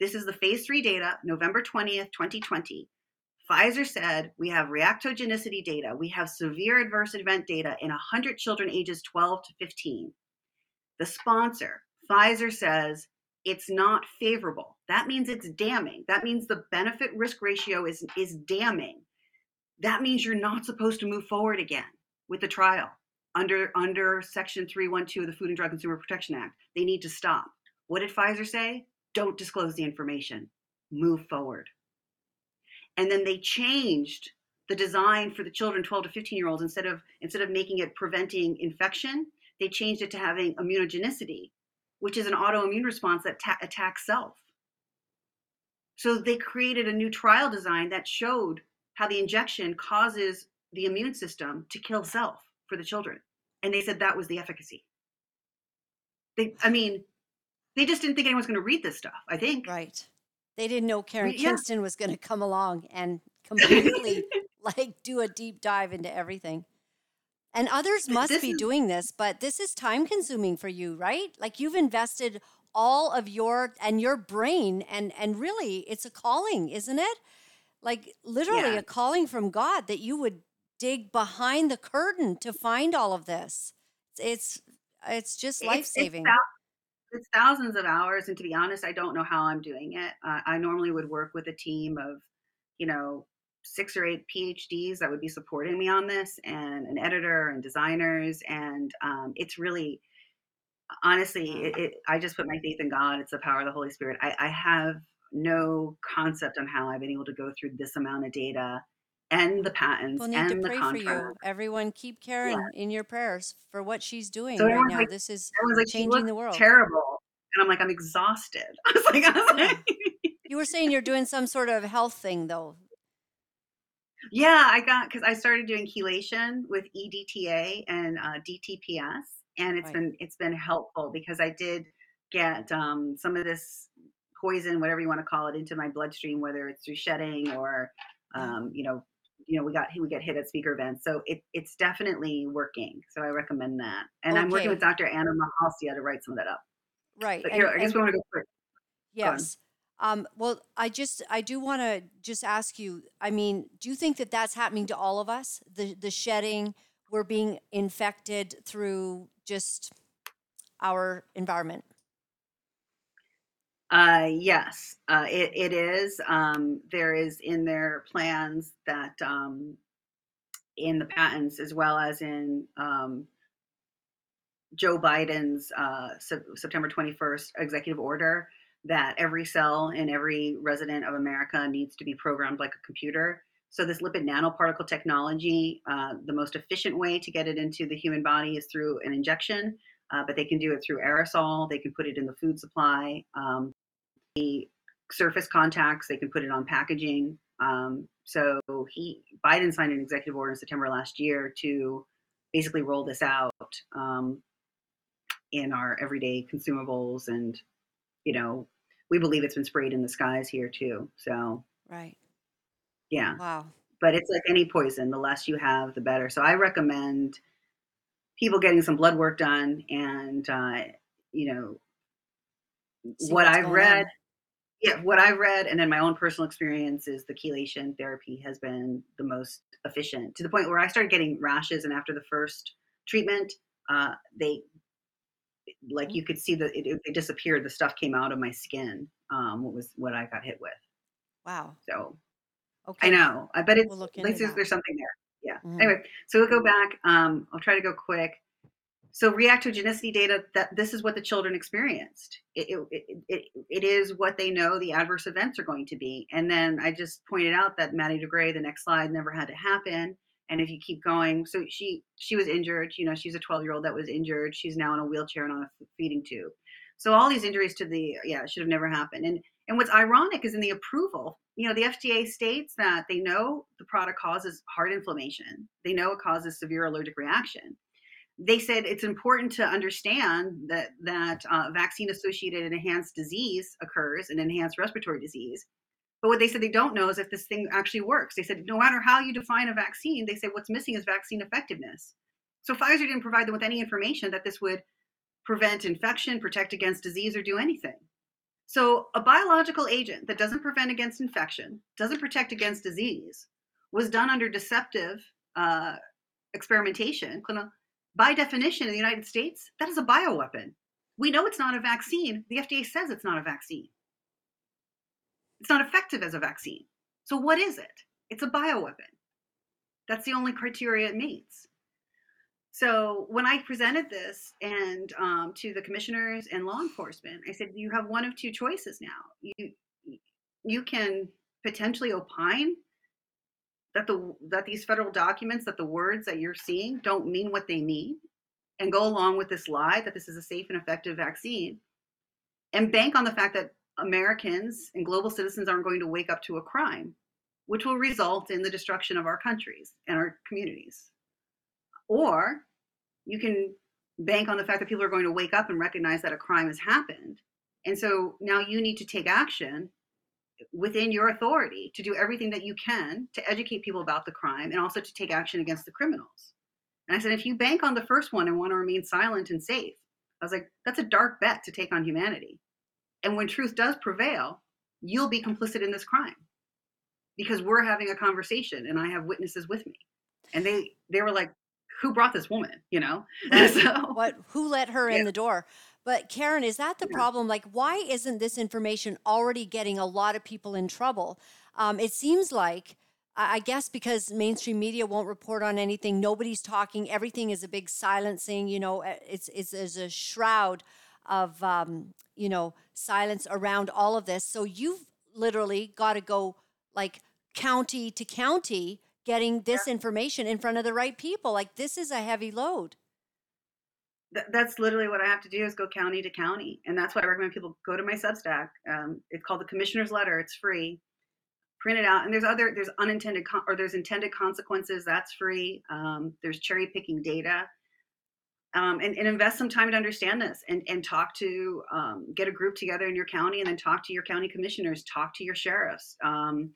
Speaker 2: This is the phase three data, November 20th, 2020. Pfizer said we have reactogenicity data, we have severe adverse event data in 100 children ages 12 to 15. The sponsor, Pfizer, says it's not favorable. That means it's damning. That means the benefit risk ratio is, is damning. That means you're not supposed to move forward again with the trial under under section 312 of the food and drug consumer protection act they need to stop. What did pfizer say? Don't disclose the information. Move forward. And then they changed the design for the children 12 to 15 year olds. Instead of instead of making it preventing infection they changed it to having immunogenicity which is an autoimmune response that ta- attacks self. So they created a new trial design that showed how the injection causes the immune system to kill self for the children. And they said that was the efficacy. They, I mean, they just didn't think anyone was going to read this stuff, I think.
Speaker 3: Right. They didn't know Karen yeah. Kingston was going to come along and completely like do a deep dive into everything. And others must this be is, doing this, but this is time consuming for you, right? Like you've invested all of your and your brain and and really it's a calling, isn't it? Like literally yeah. a calling from God that you would dig behind the curtain to find all of this. It's it's just life saving. It's,
Speaker 2: it's, thousands of hours, and to be honest, I don't know how I'm doing it. Uh, I normally would work with a team of, you know, six or eight PhDs that would be supporting me on this, and an editor and designers, and um, it's really honestly, it, it, I just put my faith in God. It's the power of the Holy Spirit. I, I have no concept on how I've been able to go through this amount of data and the patents
Speaker 3: We'll need to
Speaker 2: the
Speaker 3: pray for you.
Speaker 2: contract.
Speaker 3: Everyone, keep Karen
Speaker 2: Yeah.
Speaker 3: in your prayers for what she's doing
Speaker 2: So
Speaker 3: right now.
Speaker 2: like,
Speaker 3: This is
Speaker 2: like,
Speaker 3: changing the world.
Speaker 2: terrible, and I'm like, I'm exhausted. I was like, I was
Speaker 3: Yeah.
Speaker 2: like,
Speaker 3: You were saying you're doing some sort of health thing, though.
Speaker 2: yeah, I got because I started doing chelation with EDTA and uh, DTPA, and it's
Speaker 3: Right.
Speaker 2: been it's been helpful because I did get um, some of this poison, whatever you want to call it, into my bloodstream, whether it's through shedding or um, you know, you know, we got we get hit at speaker events, so it, it's definitely working. So I recommend that, and I'm working with Dr. Ana Mihalcea to write some of that up.
Speaker 3: Right.
Speaker 2: But
Speaker 3: and-
Speaker 2: here, I guess
Speaker 3: and-
Speaker 2: we want to go. Go.
Speaker 3: Yes. Um, well, I just I do want to just ask you. I mean, do you think that that's happening to all of us? The the shedding, we're being infected through just our environment.
Speaker 2: Uh, yes, uh, it, it is. Um, there is in their plans that um, in the patents as well as in um, Joe Biden's uh, Sep- September 21st executive order that every cell in every resident of America needs to be programmed like a computer. So this lipid nanoparticle technology, uh, the most efficient way to get it into the human body is through an injection, uh, but they can do it through aerosol. They can put it in the food supply. Um, surface contacts, they can put it on packaging. Um, so he Biden signed an executive order in September last year to basically roll this out um, in our everyday consumables, and you know we believe it's been sprayed in the skies here too. So
Speaker 3: Right.
Speaker 2: yeah,
Speaker 3: Wow.
Speaker 2: but it's like any poison the less you have the better so i recommend people getting some blood work done and uh, you know
Speaker 3: See
Speaker 2: what i've read
Speaker 3: on.
Speaker 2: Yeah what i've read and then my own personal experience is the chelation therapy has been the most efficient to the point where i started getting rashes and after the first treatment uh, they like you could see that it, it disappeared the stuff came out of my skin um, what was what i got hit with
Speaker 3: Wow.
Speaker 2: so
Speaker 3: Okay.
Speaker 2: I know, I bet it's
Speaker 3: We'll into
Speaker 2: there's,
Speaker 3: that.
Speaker 2: there's something there. Yeah.
Speaker 3: Mhm.
Speaker 2: Anyway, so we'll go back. Um, I'll try to go quick. So reactogenicity data that this is what the children experienced. It, it, it, it, is what they know the adverse events are going to be. And then I just pointed out that Maddie de Garay, the next slide, never had to happen. And if you keep going, so she she was injured. You know, she's a 12 year old that was injured. She's now in a wheelchair and on a feeding tube. So all these injuries to the yeah should have never happened. And and what's ironic is in the approval, you know, the FDA states that they know the product causes heart inflammation. They know it causes severe allergic reaction. They said it's important to understand that that uh, vaccine-associated enhanced disease occurs and enhanced respiratory disease. But what they said they don't know is if this thing actually works. They said no matter how you define a vaccine, they said what's missing is vaccine effectiveness. So Pfizer didn't provide them with any information that this would prevent infection, protect against disease, or do anything. So, a biological agent that doesn't prevent against infection, doesn't protect against disease, was done under deceptive uh, experimentation. clini- By definition, in the United States, that is a bioweapon. We know it's not a vaccine. The FDA says it's not a vaccine. It's not effective as a vaccine. So, what is it? It's a bioweapon. That's the only criteria it meets. So when I presented this and um, to the commissioners and law enforcement, I said, you have one of two choices now. You you can potentially opine that the that these federal documents, that the words that you're seeing don't mean what they mean, and go along with this lie that this is a safe and effective vaccine, and bank on the fact that Americans and global citizens aren't going to wake up to a crime, which will result in the destruction of our countries and our communities or you can bank on the fact that people are going to wake up and recognize that a crime has happened. And so now you need to take action within your authority to do everything that you can to educate people about the crime and also to take action against the criminals. And I said, if you bank on the first one and want to remain silent and safe, I was like, that's a dark bet to take on humanity. And when truth does prevail, you'll be complicit in this crime because we're having a conversation and I have witnesses with me. And they they were like, who brought this woman? You know?
Speaker 3: Right.
Speaker 2: so
Speaker 3: what who let her in the door but karen is that the problem like why isn't this information already getting a lot of people in trouble um, it seems like I guess because mainstream media won't report on anything, nobody's talking. Everything is a big silencing. You know, eh, it's it's a shroud of um, you know silence around all of this. So you've literally got to go like county to county getting this information in front of the right people. Like this is a heavy load.
Speaker 2: Th- that's literally what I have to do is go county to county, and that's why I recommend people go to my Substack. Um, it's called the Commissioner's Letter. It's free. Print it out, and there's other there's unintended con- or there's intended consequences. That's free. Um, there's cherry picking data. um, and, and, invest some time to understand this and, and talk to um, get a group together in your county and then talk to your county commissioners talk to your sheriffs um,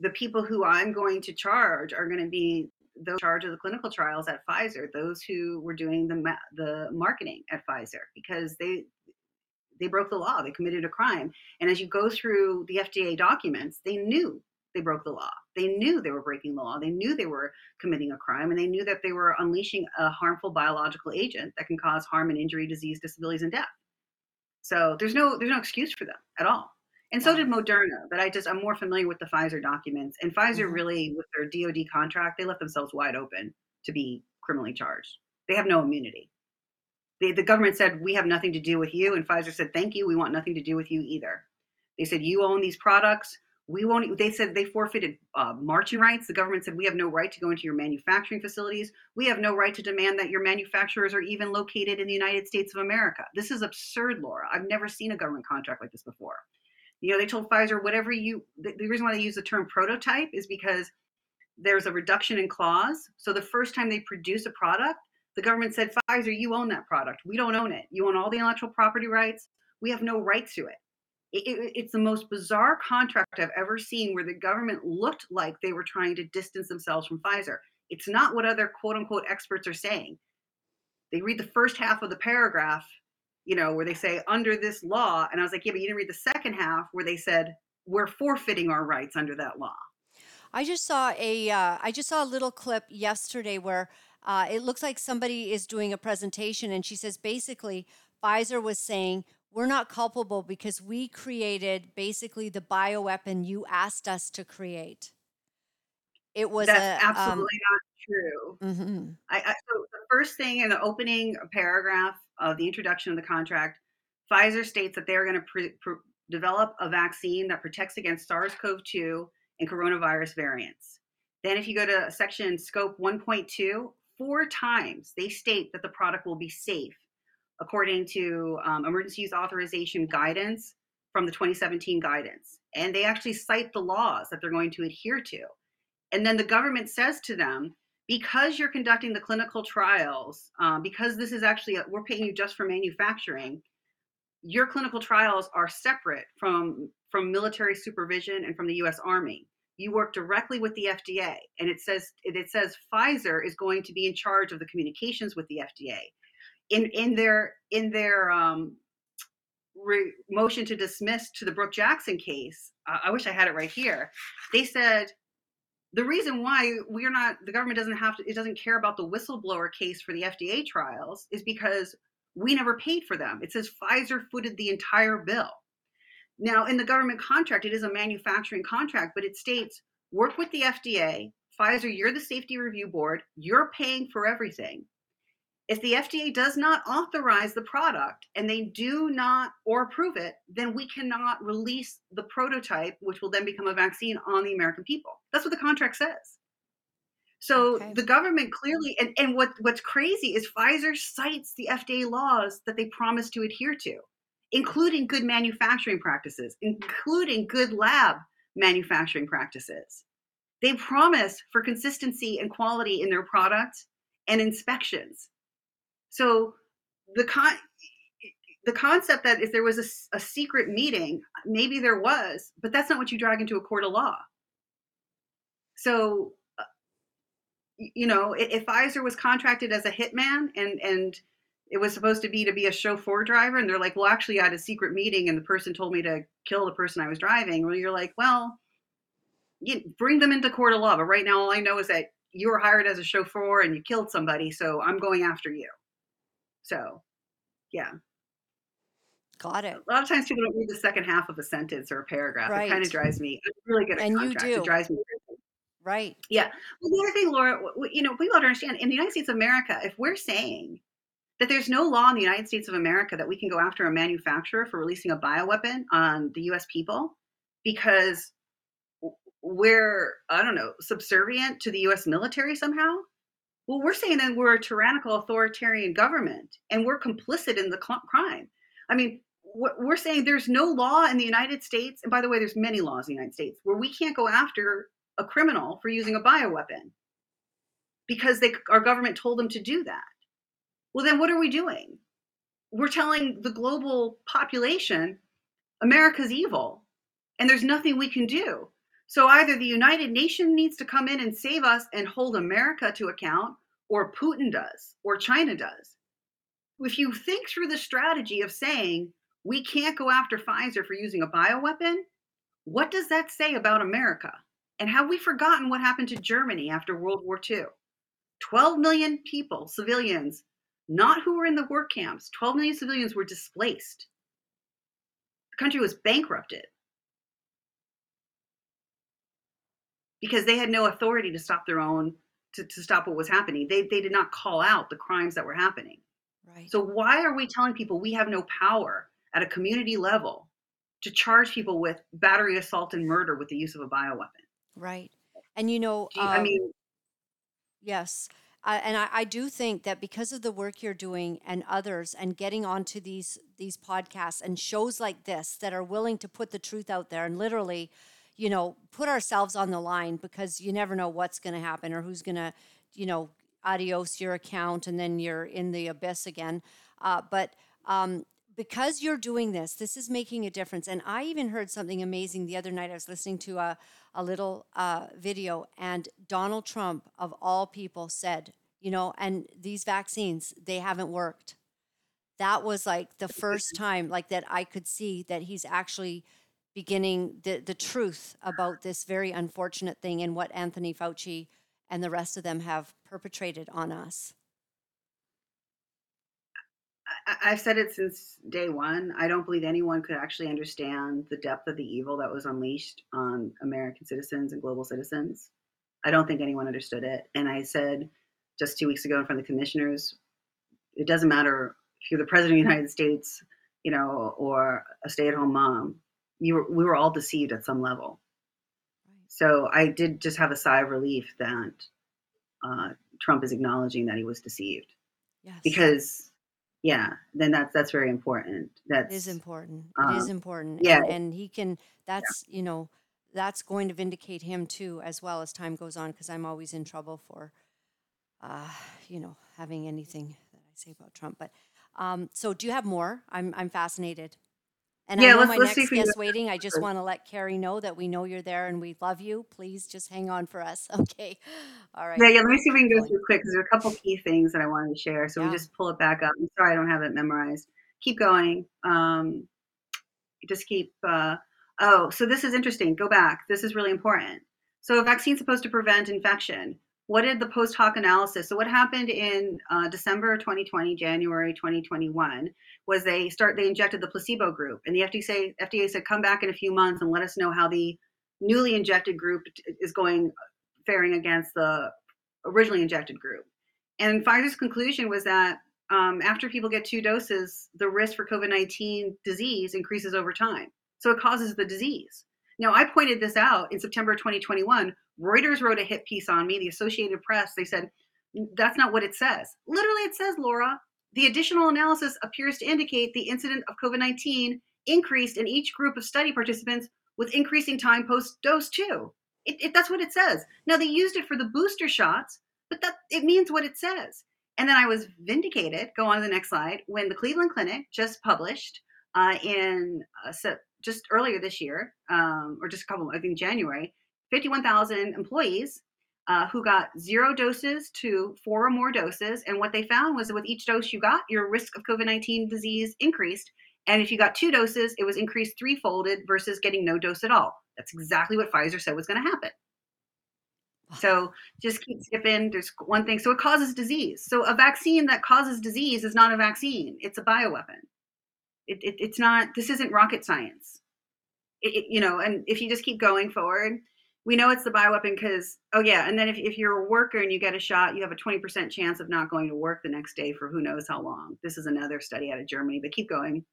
Speaker 2: the people who i'm going to charge are going to be those charge of the clinical trials at pfizer those who were doing the the marketing at pfizer because they they broke the law they committed a crime and as you go through the fda documents they knew they broke the law. They knew they were breaking the law. They knew they were committing a crime, and they knew that they were unleashing a harmful biological agent that can cause harm and injury, disease, disabilities, and death. So there's no there's no excuse for them at all. And so did Moderna, but I just I'm more familiar with the Pfizer documents. And Pfizer mm-hmm. really, with their DoD contract, they left themselves wide open to be criminally charged. They have no immunity. They, the government said we have nothing to do with you, and Pfizer said thank you, we want nothing to do with you either. They said you own these products we won't they said they forfeited uh, marching rights the government said we have no right to go into your manufacturing facilities we have no right to demand that your manufacturers are even located in the united states of america this is absurd laura i've never seen a government contract like this before you know they told pfizer whatever you the, the reason why they use the term prototype is because there's a reduction in clause. So the first time they produce a product the government said pfizer you own that product. We don't own it. You own all the intellectual property rights. We have no right to it it, it, it's the most bizarre contract I've ever seen where the government looked like they were trying to distance themselves from Pfizer. It's not what other quote unquote experts are saying. They read the first half of the paragraph, you know, where they say under this law. And I was like, yeah, but you didn't read the second half where they said we're forfeiting our rights under that law.
Speaker 3: I just saw a uh, I just saw a little clip yesterday where uh, it looks like somebody is doing a presentation and she says basically Pfizer was saying we're not culpable because we created basically the bioweapon you asked us to create. It was
Speaker 2: That's
Speaker 3: a,
Speaker 2: um absolutely um, not true. Mm-hmm. I, I, so the first thing in the opening paragraph of the introduction of the contract, Pfizer states that they're going to pre- pre- develop a vaccine that protects against SARS-CoV-2 and coronavirus variants. Then, if you go to section scope 1.2, four times they state that the product will be safe according to um, emergency use authorization guidance from the 2017 guidance. And they actually cite the laws that they're going to adhere to. And then the government says to them, because you're conducting the clinical trials, um, because this is actually, a, we're paying you just for manufacturing, your clinical trials are separate from, from military supervision and from the US Army. You work directly with the FDA, and it says it says Pfizer is going to be in charge of the communications with the FDA in in their in their um, re- motion to dismiss to the Brook Jackson case, uh, I wish I had it right here. They said the reason why we're not the government doesn't have to it doesn't care about the whistleblower case for the FDA trials is because we never paid for them. It says Pfizer footed the entire bill. Now, in the government contract, it is a manufacturing contract, but it states work with the FDA. Pfizer, you're the safety review board. You're paying for everything. If the FDA does not authorize the product and they do not or approve it, then we cannot release the prototype, which will then become a vaccine on the American people. That's what the contract says. So okay. the government clearly, and, and what, what's crazy is Pfizer cites the FDA laws that they promised to adhere to, including good manufacturing practices, including good lab manufacturing practices. They promise for consistency and quality in their product and inspections. So the con the concept that if there was a, a secret meeting, maybe there was, but that's not what you drag into a court of law. So, uh, you know, if, Pfizer was contracted as a hitman and and it was supposed to be to be a chauffeur driver, and they're like, well, actually, I had a secret meeting, and the person told me to kill the person I was driving. Well, you're like, well, you bring them into court of law. But right now, all I know is that you were hired as a chauffeur and you killed somebody, so I'm going after you. So, yeah.
Speaker 3: Got it.
Speaker 2: A lot of times people don't read the second half of a sentence or a paragraph. Right. It kind of drives me. I'm really good at
Speaker 3: and
Speaker 2: contracts.
Speaker 3: You do.
Speaker 2: It drives me crazy.
Speaker 3: Right.
Speaker 2: Yeah. Well, the other thing, Laura, you know, people don't understand in the United States of America, if we're saying that there's no law in the United States of America that we can go after a manufacturer for releasing a bioweapon on the US people because we're, I don't know, subservient to the US military somehow, well, we're saying that we're a tyrannical authoritarian government and we're complicit in the crime. I mean, we're saying there's no law in the United States, and by the way, there's many laws in the United States where we can't go after a criminal for using a bioweapon because they, our government told them to do that. Well, then what are we doing? We're telling the global population America's evil and there's nothing we can do. So either the United Nations needs to come in and save us and hold America to account, or Putin does, or China does. If you think through the strategy of saying we can't go after Pfizer for using a bioweapon, what does that say about America? And have we forgotten what happened to Germany after World War II? 12 million people, civilians, not who were in the work camps, 12 million civilians were displaced. The country was bankrupted because they had no authority to stop their own to, to stop what was happening. They they did not call out the crimes that were happening.
Speaker 3: Right.
Speaker 2: So why are we telling people we have no power at a community level to charge people with battery assault and murder with the use of a bioweapon?
Speaker 3: Right. And you know,
Speaker 2: you- I
Speaker 3: um,
Speaker 2: mean,
Speaker 3: Yes. Uh, and I, I do think that because of the work you're doing and others and getting onto these these podcasts and shows like this that are willing to put the truth out there and literally, you know, put ourselves on the line because you never know what's going to happen or who's going to, you know, adios your account and then you're in the abyss again. Uh, but um, because you're doing this, this is making a difference. And I even heard something amazing the other night. I was listening to a, a little uh, video, and Donald Trump, of all people, said, you know, and these vaccines, they haven't worked. That was like the first time, like that I could see that he's actually beginning the, the truth about this very unfortunate thing and what Anthony Fauci and the rest of them have perpetrated on us.
Speaker 2: I've said it since day one. I don't believe anyone could actually understand the depth of the evil that was unleashed on American citizens and global citizens. I don't think anyone understood it. And I said just two weeks ago in front of the commissioners, it doesn't matter if you're the president of the United States, you know, or a stay-at-home mom. You were, we were all deceived at some level. So I did just have a sigh of relief that uh, Trump is acknowledging that he was deceived
Speaker 3: Yes.
Speaker 2: because yeah then that's that's very important that's
Speaker 3: important.
Speaker 2: uh,
Speaker 3: it is important.
Speaker 2: yeah.
Speaker 3: And, and he can, that's, you know, that's going to vindicate him too, as well as time goes on, because I'm always in trouble for, uh, you know, having anything that I say about Trump. But um, so do you have more? I'm, I'm fascinated. And I
Speaker 2: Yeah,
Speaker 3: know
Speaker 2: let's-
Speaker 3: my
Speaker 2: let's see
Speaker 3: next
Speaker 2: if we can
Speaker 3: guest waiting. I just want to let Kari know that we know you're there and we love you. Please just hang on for us. Okay. All right.
Speaker 2: yeah yeah let me see if we can go through quick because there are a couple key things that i wanted to share so
Speaker 3: Yeah.
Speaker 2: we just pull it back up i'm sorry i don't have it memorized keep going um just keep uh oh so this is interesting go back this is really important so a vaccine's supposed to prevent infection what did the post hoc analysis so what happened in uh, december 2020 january 2021 was they start they injected the placebo group and the fda fda said come back in a few months and let us know how the newly injected group is going faring against the originally injected group. And pfizer's conclusion was that um, after people get two doses the risk for covid-19 disease increases over time. So it causes the disease now i pointed this out in september 2021 reuters wrote a hit piece on me the associated press. They said that's not what it says. Literally it says laura the additional analysis appears to indicate the incident of covid-19 increased in each group of study participants with increasing time post dose two it, it, that's what it says. Now they used it for the booster shots but that it means what it says. And then i was vindicated go on to the next slide when the cleveland clinic just published uh, in uh, just earlier this year um, or just a couple i think january 51000 employees uh, who got zero doses to four or more doses and what they found was that with each dose you got your risk of covid-19 disease increased and if you got two doses it was increased threefolded versus getting no dose at all that's exactly what pfizer said was going to happen so just keep skipping. There's one thing. So it causes disease. So a vaccine that causes disease is not a vaccine. It's a bioweapon. It, it, it's not. This isn't rocket science. It, you know. And if you just keep going forward, we know it's the bioweapon because oh yeah. And then if if you're a worker and you get a shot, you have a 20% chance of not going to work the next day for who knows how long. This is another study out of Germany. But keep going.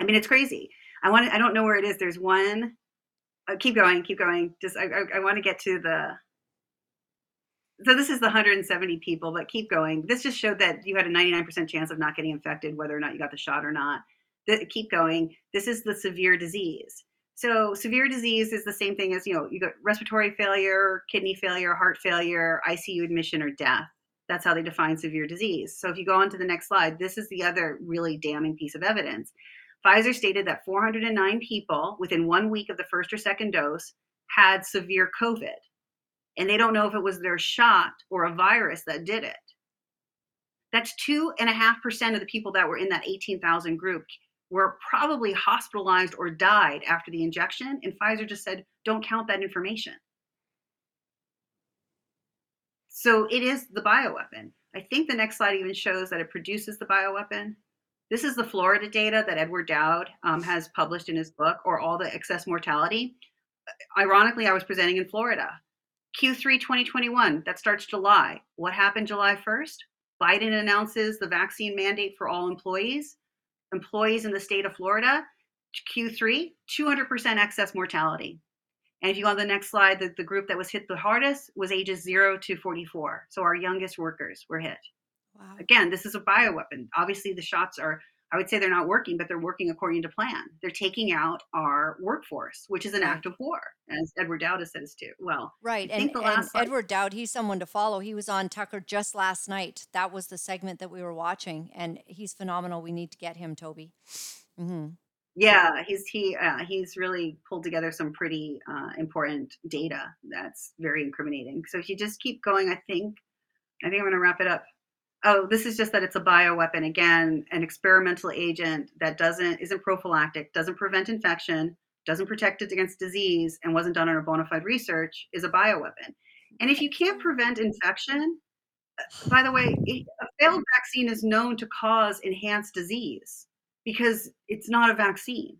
Speaker 2: I mean, it's crazy. I want. to I don't know where it is. There's one. Uh, keep going. Keep going. Just I, I, I want to get to the so this is the 170 people, but keep going. This just showed that you had a 99% chance of not getting infected, whether or not you got the shot or not. Keep going. This is the severe disease. So severe disease is the same thing as you know you got respiratory failure, kidney failure, heart failure, ICU admission, or death. That's how they define severe disease. So if you go on to the next slide, this is the other really damning piece of evidence. Pfizer stated that 409 people within one week of the first or second dose had severe COVID. And they don't know if it was their shot or a virus that did it. That's two and a half percent of the people that were in that 18,000 group were probably hospitalized or died after the injection. And Pfizer just said, don't count that information. So it is the bioweapon. I think the next slide even shows that it produces the bioweapon. This is the Florida data that Edward Dowd um, has published in his book, or all the excess mortality. Ironically, I was presenting in Florida. Q3 2021, that starts July. What happened July 1st? Biden announces the vaccine mandate for all employees. Employees in the state of Florida, Q3, 200% excess mortality. And if you go on the next slide, the, the group that was hit the hardest was ages 0 to 44. So our youngest workers were hit. Wow. Again, this is a bioweapon. Obviously, the shots are, I would say they're not working, but they're working according to plan. They're taking out our workforce, which is an act of war, as Edward Dowd has said too. Well,
Speaker 3: right. And, and Edward Dowd, he's someone to follow. He was on Tucker just last night. That was the segment that we were watching, and he's phenomenal. We need to get him, Toby. Mm-hmm.
Speaker 2: Yeah, he's he uh, he's really pulled together some pretty uh, important data that's very incriminating. So if you just keep going, I think I think I'm going to wrap it up. Oh, this is just that it's a bioweapon again, an experimental agent that doesn't isn't prophylactic, doesn't prevent infection, doesn't protect it against disease, and wasn't done under bona fide research is a bioweapon. And if you can't prevent infection, uh, by the way, a failed vaccine is known to cause enhanced disease because it's not a vaccine.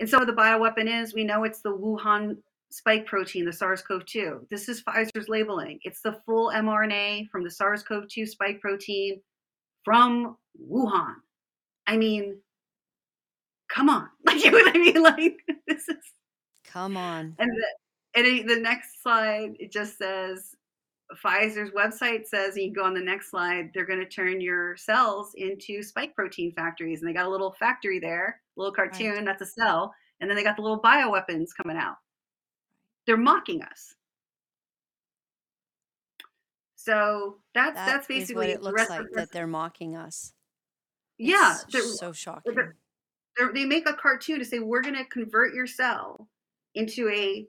Speaker 2: And so the bioweapon is, we know it's the Wuhan spike protein, the SARS CoV 2. This is Pfizer's labeling. It's the full mRNA from the SARS CoV 2 spike protein from Wuhan. I mean, come on. Like, you know what I mean? Like, this is.
Speaker 3: Come on.
Speaker 2: And the, and the next slide, it just says Pfizer's website says, and you go on the next slide, they're going to turn your cells into spike protein factories. And they got a little factory there, a little cartoon, right. that's a cell. And then they got the little bioweapons coming out. They're mocking us. So that's
Speaker 3: that
Speaker 2: that's basically
Speaker 3: what it looks like that they're mocking us.
Speaker 2: Yeah,
Speaker 3: they're so shocking.
Speaker 2: They're, they're, they make a cartoon to say we're going to convert your cell into a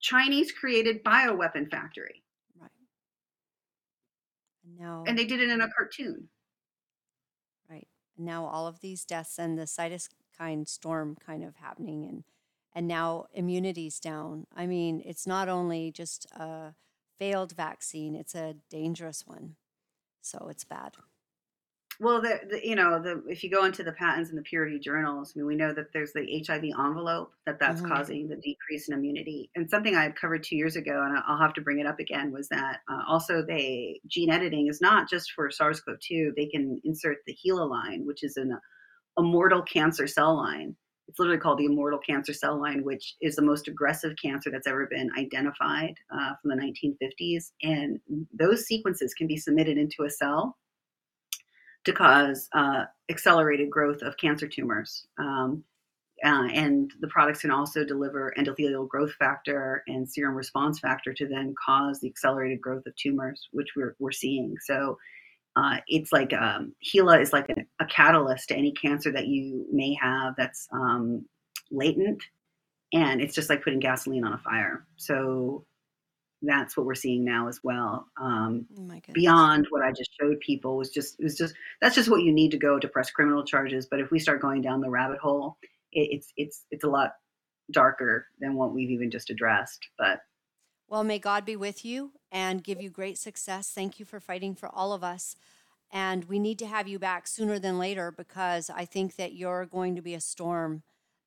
Speaker 2: Chinese created bioweapon factory.
Speaker 3: Right. Now,
Speaker 2: and they did it in a cartoon.
Speaker 3: Right. Now all of these deaths and the cytokine storm kind of happening and and now immunity's down. I mean, it's not only just a failed vaccine, it's a dangerous one. So it's bad.
Speaker 2: Well, the, the, you know the if you go into the patents and the purity journals, I mean, we know that there's the HIV envelope that that's mm-hmm. causing the decrease in immunity. And something I had covered two years ago, and I'll have to bring it up again, was that uh, also they gene editing is not just for SARS-CoV-2. They can insert the HeLa line, which is an immortal cancer cell line. It's literally called the immortal cancer cell line, which is the most aggressive cancer that's ever been identified uh, from the 1950s. And those sequences can be submitted into a cell to cause uh, accelerated growth of cancer tumors. Um, uh, and the products can also deliver endothelial growth factor and serum response factor to then cause the accelerated growth of tumors, which we're, we're seeing. So uh, it's like um, HeLa is like a, a, catalyst to any cancer that you may have that's um, latent. And it's just like putting gasoline on a fire. So that's what we're seeing now as well. Um, oh beyond what I just showed people was just it was just that's just what you need to go to press criminal charges. But if we start going down the rabbit hole, it, it's it's it's a lot darker than what we've even just addressed. But
Speaker 3: well, may God be with you and give you great success. Thank you for fighting for all of us. And we need to have you back sooner than later because I think that you're going to be a storm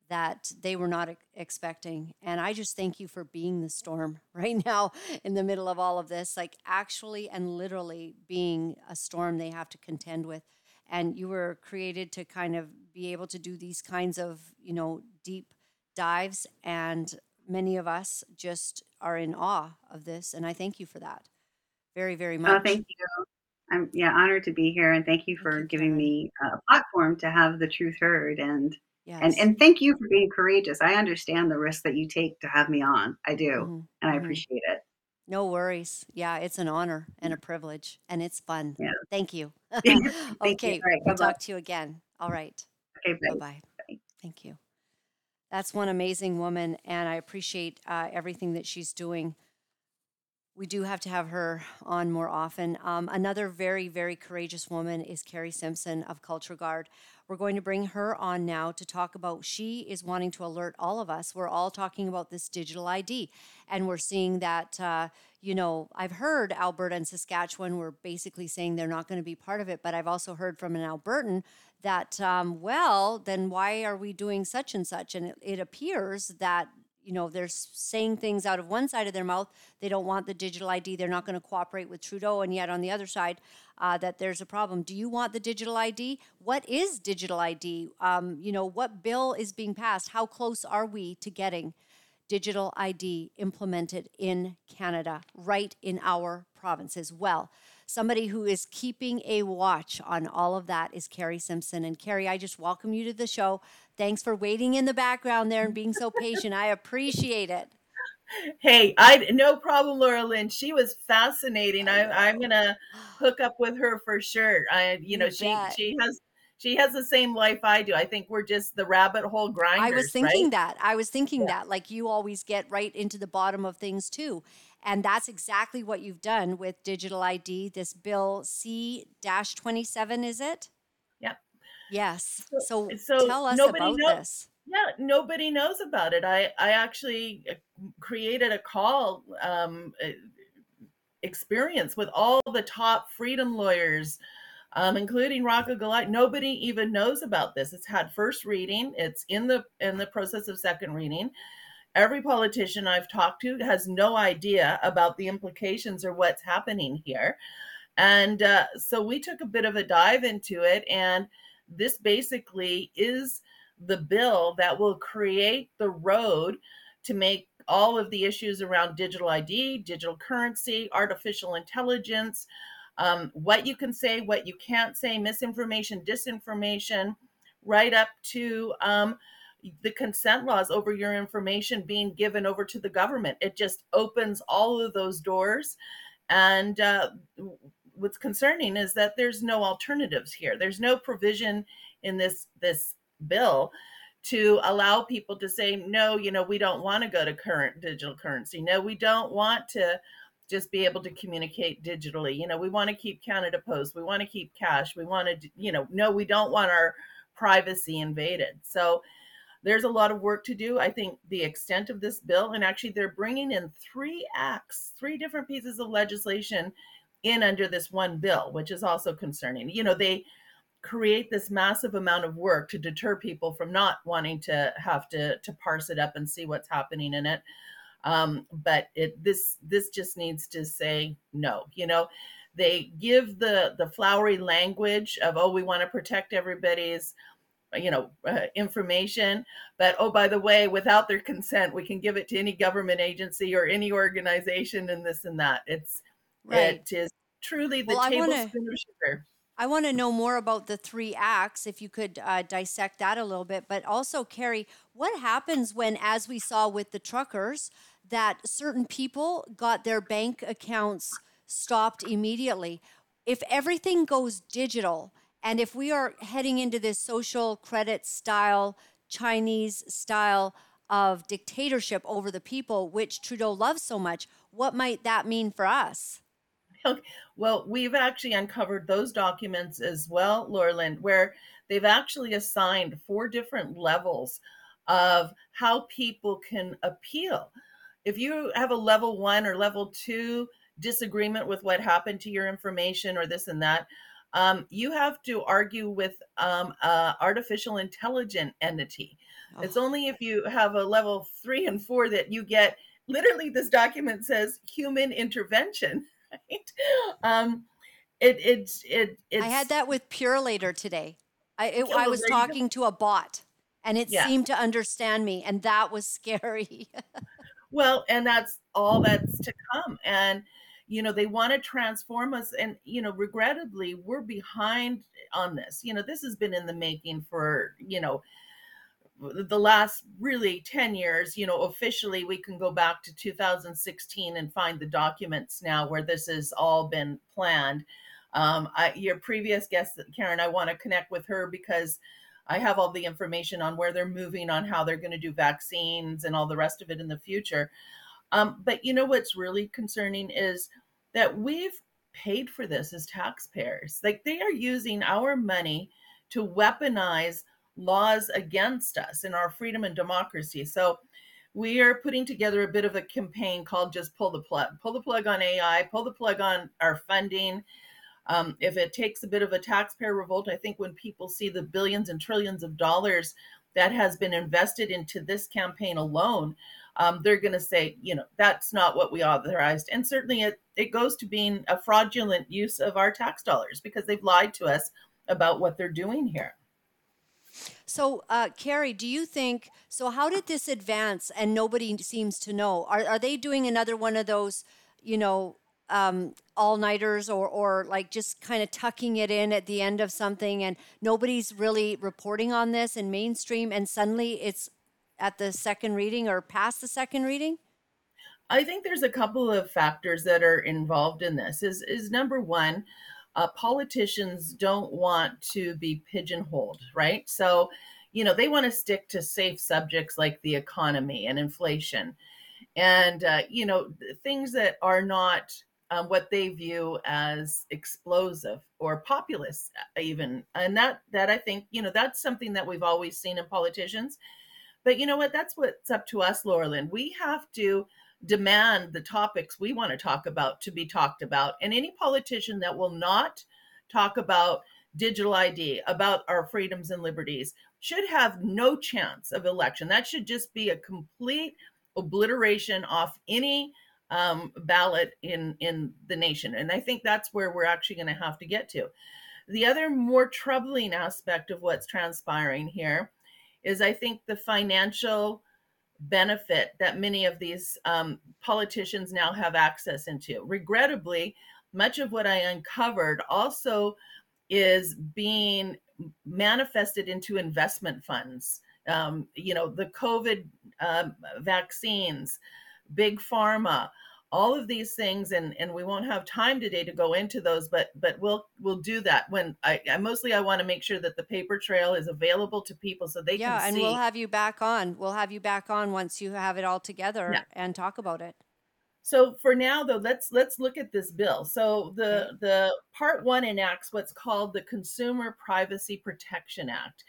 Speaker 3: that they were not expecting. And I just thank you for being the storm right now in the middle of all of this, like actually and literally being a storm they have to contend with. And you were created to kind of be able to do these kinds of, you know, deep dives. And many of us just are in awe of this. And I thank you for that very, very much.
Speaker 2: Oh, thank you. I'm yeah honored to be here, and thank you for thank you, giving me a platform to have the truth heard. And Yes. And and thank you for being courageous. I understand the risk that you take to have me on. I do, mm-hmm. and I mm-hmm. appreciate it.
Speaker 3: No worries. Yeah, it's an honor and a privilege, and it's fun.
Speaker 2: Yeah.
Speaker 3: Thank you.
Speaker 2: Thank you.
Speaker 3: okay,
Speaker 2: All right,
Speaker 3: we'll talk to you again. All right.
Speaker 2: Okay. Bye
Speaker 3: bye. Thank you. That's one amazing woman, and I appreciate uh, everything that she's doing. We do have to have her on more often. Um, another very, very courageous woman is Kari Simpson of CultureGuard. We're going to bring her on now to talk about. She is wanting to alert all of us. We're all talking about this digital ID, and we're seeing that. Uh, you know, I've heard Alberta and Saskatchewan were basically saying they're not going to be part of it, but I've also heard from an Albertan that, um, well, then why are we doing such and such? And it, it appears that you know they're saying things out of one side of their mouth they don't want the digital id they're not going to cooperate with trudeau and yet on the other side uh, that there's a problem. Do you want the digital id what is digital id um, you know what bill is being passed? How close are we to getting digital id implemented in canada right in our province as well somebody who is keeping a watch on all of that is Kari Simpson. And Kari i just welcome you to the show thanks for waiting in the background there and being so patient i appreciate it
Speaker 12: Hey, I no problem, Laura Lynn. She was fascinating. I, I'm gonna hook up with her for sure. I, you know,
Speaker 3: You
Speaker 12: she
Speaker 3: bet.
Speaker 12: she has she has the same life I do. I think we're just the rabbit hole grinders.
Speaker 3: I was thinking
Speaker 12: right?
Speaker 3: that. I was thinking that. Like you always get right into the bottom of things too. And that's exactly what you've done with digital ID, this bill C 27, is it? Yes. So,
Speaker 12: so
Speaker 3: tell us
Speaker 12: nobody
Speaker 3: about
Speaker 12: know-
Speaker 3: this.
Speaker 12: Yeah, nobody knows about it. I I actually uh, created a call um, uh, experience with all the top freedom lawyers, um, including Rocco Galati. Nobody even knows about this. It's had first reading. It's in the in the process of second reading. Every politician I've talked to has no idea about the implications or what's happening here. And uh, so we took a bit of a dive into it. And this basically is the bill that will create the road to make all of the issues around digital ID, digital currency, artificial intelligence, um, what you can say, what you can't say, misinformation, disinformation, right up to um, the consent laws over your information being given over to the government. It just opens all of those doors. And uh, what's concerning is that there's no alternatives here. There's no provision in this this bill to allow people to say no you know we don't want to go to current digital currency. No we don't want to just be able to communicate digitally. You know we want to keep canada post. We want to keep cash. We want to you know no we don't want our privacy invaded. So there's a lot of work to do. I think the extent of this bill and actually they're bringing in three acts three different pieces of legislation in under this one bill which is also concerning. You know they create this massive amount of work to deter people from not wanting to have to to parse it up and see what's happening in it. Um, but it this this just needs to say no you know? They give the the flowery language of oh we want to protect everybody's you know uh, information but oh by the way without their consent we can give it to any government agency or any organization and this and that. It's
Speaker 3: Right.
Speaker 12: it is truly the
Speaker 3: Well, I wanna-
Speaker 12: tablespoon of sugar
Speaker 3: I want to know more about the three acts, if you could uh, dissect that a little bit. But also, Kari, what happens when, as we saw with the truckers, that certain people got their bank accounts stopped immediately? If everything goes digital, and if we are heading into this social credit style, Chinese style of dictatorship over the people, which Trudeau loves so much, what might that mean for us?
Speaker 12: Okay. Well, we've actually uncovered those documents as well, Laura Lynn, where they've actually assigned four different levels of how people can appeal. If you have a level one or level two disagreement with what happened to your information or this and that, um, you have to argue with um, a artificial intelligent entity. It's only if you have a level three and four that you get. Literally, this document says human intervention. Right? Um, it it's it it's
Speaker 3: I had that with Purolator today. I it,
Speaker 12: Yeah,
Speaker 3: I was
Speaker 12: there you go.
Speaker 3: talking to a bot, and it
Speaker 12: Yeah.
Speaker 3: seemed to understand me, and that was scary.
Speaker 12: Well, and that's all that's to come. And, you know, they want to transform us. And, you know, regrettably, we're behind on this. You know, this has been in the making for, you know, the last really 10 years, you know, officially we can go back to 2016 and find the documents now where this has all been planned. Um, I, your previous guest, Karen, I want to connect with her because I have all the information on where they're moving, on how they're going to do vaccines and all the rest of it in the future. Um, but you know what's really concerning is that we've paid for this as taxpayers. Like they are using our money to weaponize laws against us in our freedom and democracy. So we are putting together a bit of a campaign called just pull the plug. Pull the plug on ai pull the plug on our funding. Um, if it takes a bit of a taxpayer revolt i think when people see the billions and trillions of dollars that has been invested into this campaign alone um, they're going to say you know that's not what we authorized. And certainly it, it goes to being a fraudulent use of our tax dollars because they've lied to us about what they're doing here
Speaker 3: so, uh, Kari, do you think so? How did this advance and nobody seems to know? Are, are they doing another one of those, you know, um, all nighters or, or like just kind of tucking it in at the end of something and nobody's really reporting on this in mainstream and suddenly it's at the second reading or past the second reading?
Speaker 12: I think there's a couple of factors that are involved in this. Is is number one, uh, politicians don't want to be pigeonholed, right? So, you know, they want to stick to safe subjects like the economy and inflation. And, uh, you know, things that are not um, what they view as explosive or populist uh, even. And that that i think you know that's something that we've always seen in politicians. But you know what? That's what's up to us laura lynn. We have to demand the topics we want to talk about to be talked about. And any politician that will not talk about digital ID, about our freedoms and liberties, should have no chance of election. That should just be a complete obliteration off any um, ballot in in the nation. And I think that's where we're actually going to have to get to. The other more troubling aspect of what's transpiring here is I think the financial benefit that many of these um, politicians now have access into. Regrettably, much of what I uncovered also is being manifested into investment funds. Um, you know, the COVID um, vaccines, big pharma, all of these things and and we won't have time today to go into those but but we'll we'll do that when i, I mostly i want to make sure that the paper trail is available to people so they
Speaker 3: yeah,
Speaker 12: can
Speaker 3: and
Speaker 12: see
Speaker 3: we'll have you back on. We'll have you back on once you have it all together
Speaker 12: Yeah.
Speaker 3: and talk about it.
Speaker 12: so for now though let's let's look at this bill so the the part one enacts what's called the consumer privacy protection act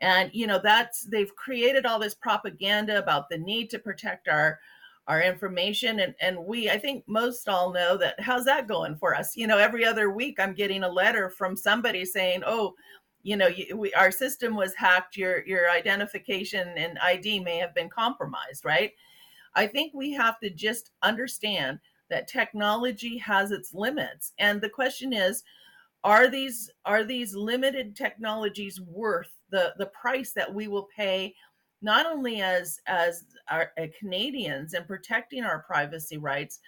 Speaker 12: and you know that's they've created all this propaganda about the need to protect our our information and and we i think most all know that how's that going for us? You know every other week i'm getting a letter from somebody saying oh you know you, we, our system was hacked. Your your identification and id may have been compromised right? I think we have to just understand that technology has its limits and the question is are these are these limited technologies worth the the price that we will pay not only as as our uh, Canadians and protecting our privacy rights,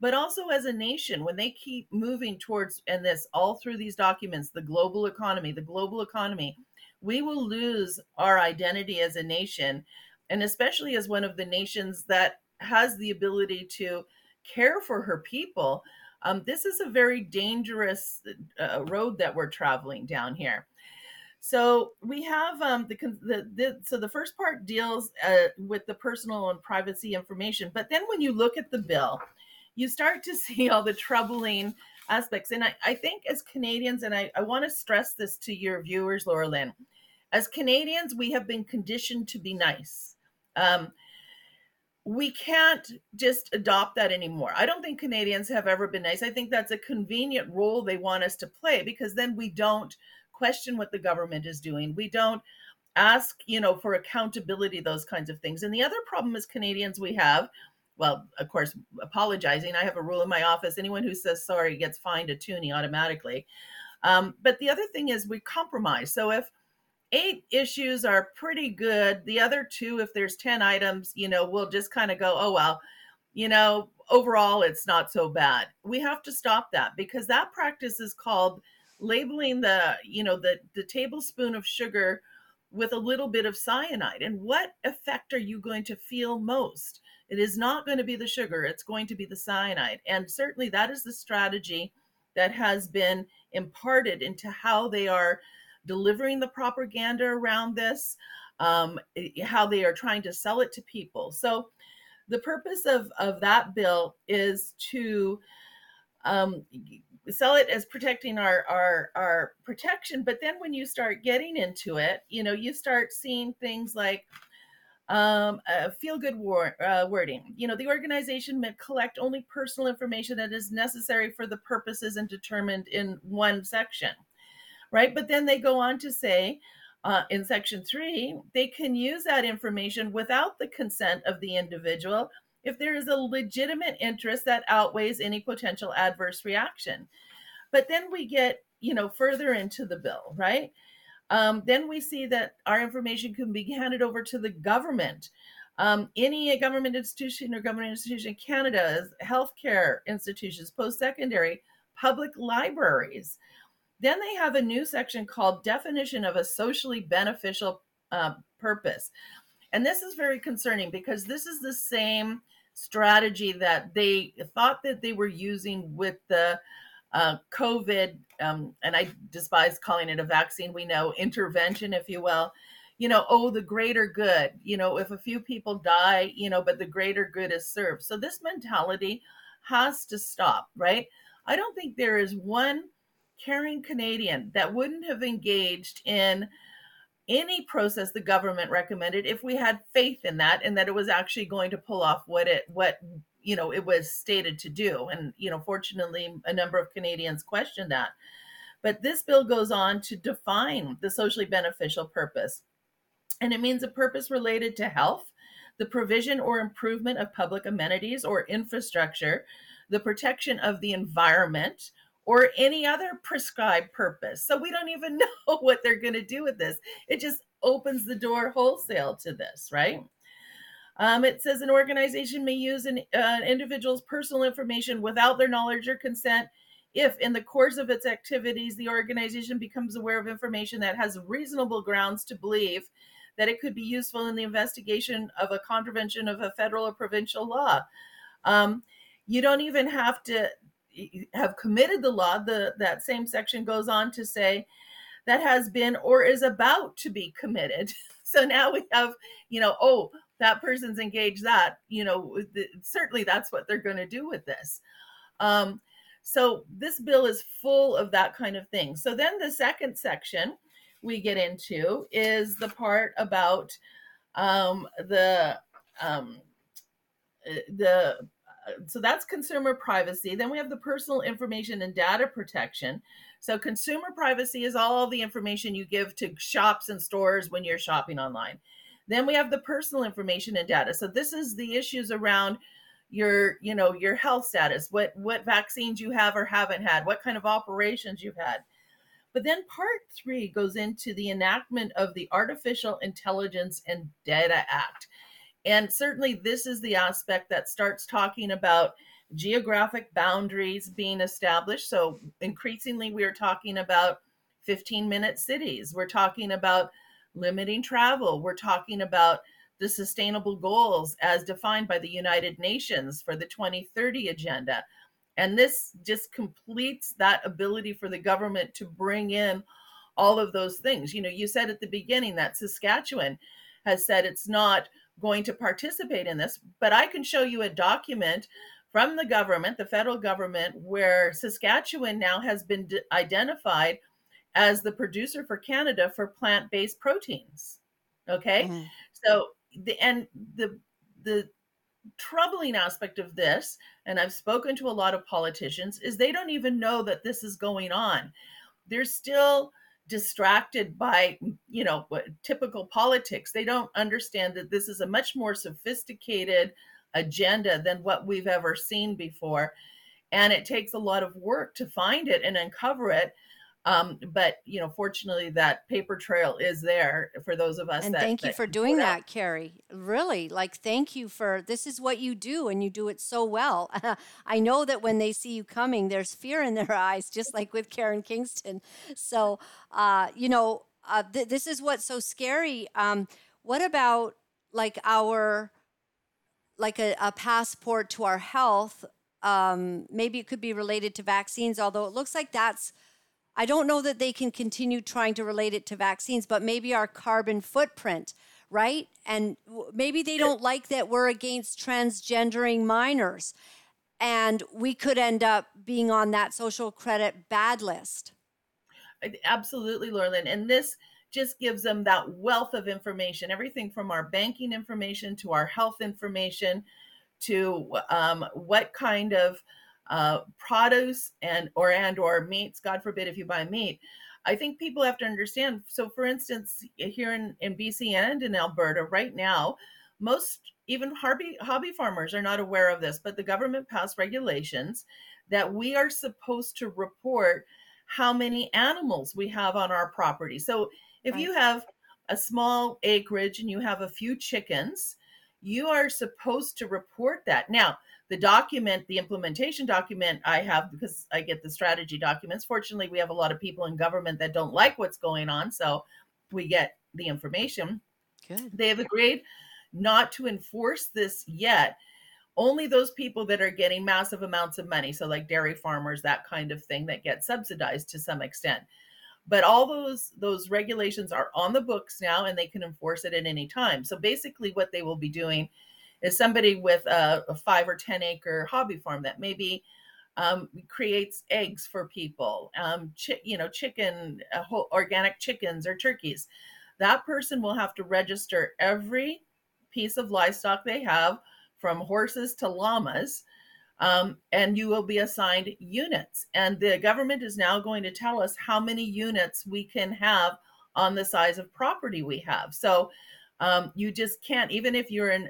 Speaker 12: but also as a nation when they keep moving towards and this all through these documents, the global economy, the global economy, we will lose our identity as a nation, and especially as one of the nations that has the ability to care for her people. Um, this is a very dangerous uh, road that we're traveling down here. So we have um, the, the, the so the first part deals uh, with the personal and privacy information, but then when you look at the bill, you start to see all the troubling aspects. And I, I think as Canadians, and I, I want to stress this to your viewers, Laura Lynn, as Canadians, we have been conditioned to be nice. Um, we can't just adopt that anymore. I don't think Canadians have ever been nice. I think that's a convenient role they want us to play because then we don't question what the government is doing. We don't ask, you know, for accountability, those kinds of things. And the other problem is Canadians we have, well, of course, apologizing. I have a rule in my office: anyone who says sorry gets fined a toonie automatically. Um, but the other thing is we compromise. So if eight issues are pretty good, the other two, if there's ten items, you know, we'll just kind of go, oh well, you know, overall it's not so bad. We have to stop that because that practice is called labeling the you know the the tablespoon of sugar with a little bit of cyanide. And what effect are you going to feel most? It is not going to be the sugar, it's going to be the cyanide. And certainly that is the strategy that has been imparted into how they are delivering the propaganda around this, um, how they are trying to sell it to people. So the purpose of, of that bill is to um, sell it as protecting our, our our protection but then when you start getting into it you know you start seeing things like um, uh, feel good war, uh, wording. You know, the organization may collect only personal information that is necessary for the purposes and determined in one section, right? But then they go on to say uh, in section three, they can use that information without the consent of the individual if there is a legitimate interest that outweighs any potential adverse reaction. But then we get, you know, further into the bill, right? Um, then we see that our information can be handed over to the government. Um, any government institution or government institution in Canada, healthcare institutions, post secondary, public libraries. Then they have a new section called Definition of a Socially Beneficial uh, Purpose. And this is very concerning because this is the same strategy that they thought that they were using with the uh, COVID, um, and I despise calling it a vaccine, we know intervention, if you will. You know, oh, the greater good, you know, if a few people die, you know, but the greater good is served. So this mentality has to stop, right? I don't think there is one caring Canadian that wouldn't have engaged in any process the government recommended if we had faith in that and that it was actually going to pull off what it what you know it was stated to do. And you know fortunately a number of canadians questioned that. But this bill goes on to define the socially beneficial purpose. And it means a purpose related to health the provision or improvement of public amenities or infrastructure the protection of the environment or any other prescribed purpose. So we don't even know what they're going to do with this. It just opens the door wholesale to this right? Um, it says an organization may use an uh, individual's personal information without their knowledge or consent. If, in the course of its activities, the organization becomes aware of information that has reasonable grounds to believe that it could be useful in the investigation of a contravention of a federal or provincial law. Um, you don't even have to have committed the law. The that same section goes on to say that has been or is about to be committed. So now we have, you know, oh, that person's engaged that you know certainly that's what they're going to do with this um, so this bill is full of that kind of thing so then the second section we get into is the part about um, the um, uh, the so that's consumer privacy then we have the personal information and data protection so consumer privacy is all the information you give to shops and stores when you're shopping online then we have the personal information and data. So this is the issues around your, you know, your health status, what what vaccines you have or haven't had, what kind of operations you've had. But then part 3 goes into the enactment of the Artificial Intelligence and Data Act. And certainly this is the aspect that starts talking about geographic boundaries being established. So increasingly we are talking about 15 minute cities. We're talking about limiting travel. We're talking about the sustainable goals as defined by the United Nations for the 2030 agenda. And this just completes that ability for the government to bring in all of those things. You know, you said at the beginning that Saskatchewan has said it's not going to participate in this, but I can show you a document from the government, the federal government, where Saskatchewan now has been d- identified as the producer for Canada for plant-based proteins. Okay? Mm-hmm. So the and the the troubling aspect of this, and I've spoken to a lot of politicians, is they don't even know that this is going on. They're still distracted by, you know, typical politics. They don't understand that this is a much more sophisticated agenda than what we've ever seen before. And it takes a lot of work to find it and uncover it um, but you know, fortunately, that paper trail is there for those of us.
Speaker 3: And
Speaker 12: that,
Speaker 3: thank you
Speaker 12: that
Speaker 3: for doing that, Kari. Really, like thank you for this is what you do, and you do it so well. I know that when they see you coming, there's fear in their eyes, just like with Karen Kingston. So, uh, you know, uh, th- this is what's so scary. Um, what about like our like a, a passport to our health? Um, maybe it could be related to vaccines, although it looks like that's. I don't know that they can continue trying to relate it to vaccines, but maybe our carbon footprint, right? And maybe they don't like that we're against transgendering minors, and we could end up being on that social credit bad list.
Speaker 12: Absolutely, Laura Lynn. And this just gives them that wealth of information everything from our banking information to our health information to um, what kind of uh, produce and or and or meats god forbid if you buy meat i think people have to understand so for instance here in, in bc and in alberta right now most even hobby hobby farmers are not aware of this but the government passed regulations that we are supposed to report how many animals we have on our property so if
Speaker 3: Right.
Speaker 12: you have a small acreage and you have a few chickens, you are supposed to report that. Now, the document, the implementation document I have because I get the strategy documents. Fortunately, we have a lot of people in government that don't like what's going on, so we get the information.
Speaker 3: Good.
Speaker 12: They have agreed not to enforce this yet. Only those people that are getting massive amounts of money, so like dairy farmers, that kind of thing, that get subsidized to some extent but all those those regulations are on the books now and they can enforce it at any time so basically what they will be doing is somebody with a, a five or ten acre hobby farm that maybe um, creates eggs for people um, chi- you know chicken uh, whole, organic chickens or turkeys that person will have to register every piece of livestock they have from horses to llamas um, and you will be assigned units. And the government is now going to tell us how many units we can have on the size of property we have. So um, you just can't, even if you're a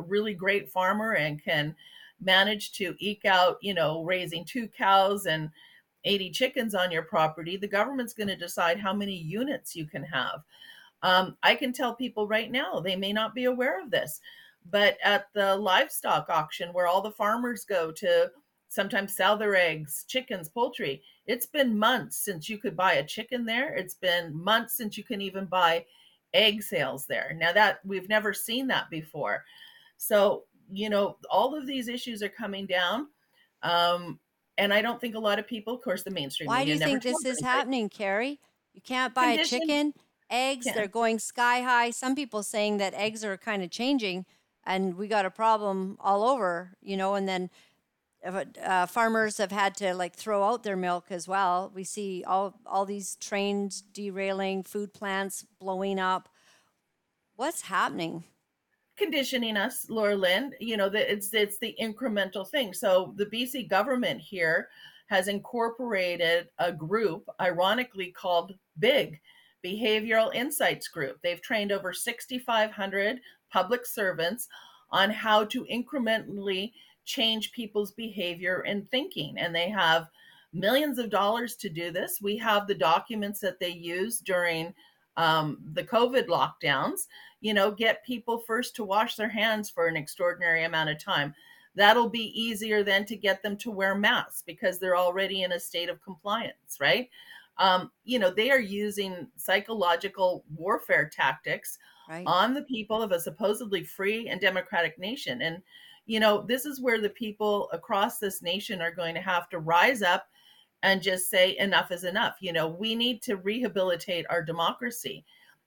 Speaker 12: really great farmer and can manage to eke out, you know, raising two cows and 80 chickens on your property, the government's going to decide how many units you can have. Um, I can tell people right now, they may not be aware of this but at the livestock auction where all the farmers go to sometimes sell their eggs, chickens, poultry, it's been months since you could buy a chicken there. It's been months since you can even buy egg sales there. Now that we've never seen that before. So, you know, all of these issues are coming down. Um, and I don't think a lot of people, of course, the mainstream
Speaker 3: Why do you think this is happening, Kari? You can't buy
Speaker 12: Condition-
Speaker 3: a chicken, eggs,
Speaker 12: Yeah.
Speaker 3: they're going sky high. Some people saying that eggs are kind of changing and we got a problem all over, you know, and then uh, farmers have had to like throw out their milk as well. We see all all these trains derailing, food plants blowing up. What's happening?
Speaker 12: conditioning us, Laura Lynn. You know, that it's it's the incremental thing. So the BC government here has incorporated a group, ironically called BIG, Behavioral Insights Group. They've trained over 6,500 public servants on how to incrementally change people's behavior and thinking. And they have millions of dollars to do this. We have the documents that they use during um, the COVID lockdowns. You know, get people first to wash their hands for an extraordinary amount of time. That'll be easier than to get them to wear masks because they're already in a state of compliance, right? Um, you know, they are using psychological warfare tactics
Speaker 3: Right.
Speaker 12: on the people of a supposedly free and democratic nation. And, you know, this is where the people across this nation are going to have to rise up and just say, enough is enough. You know, we need to rehabilitate our democracy.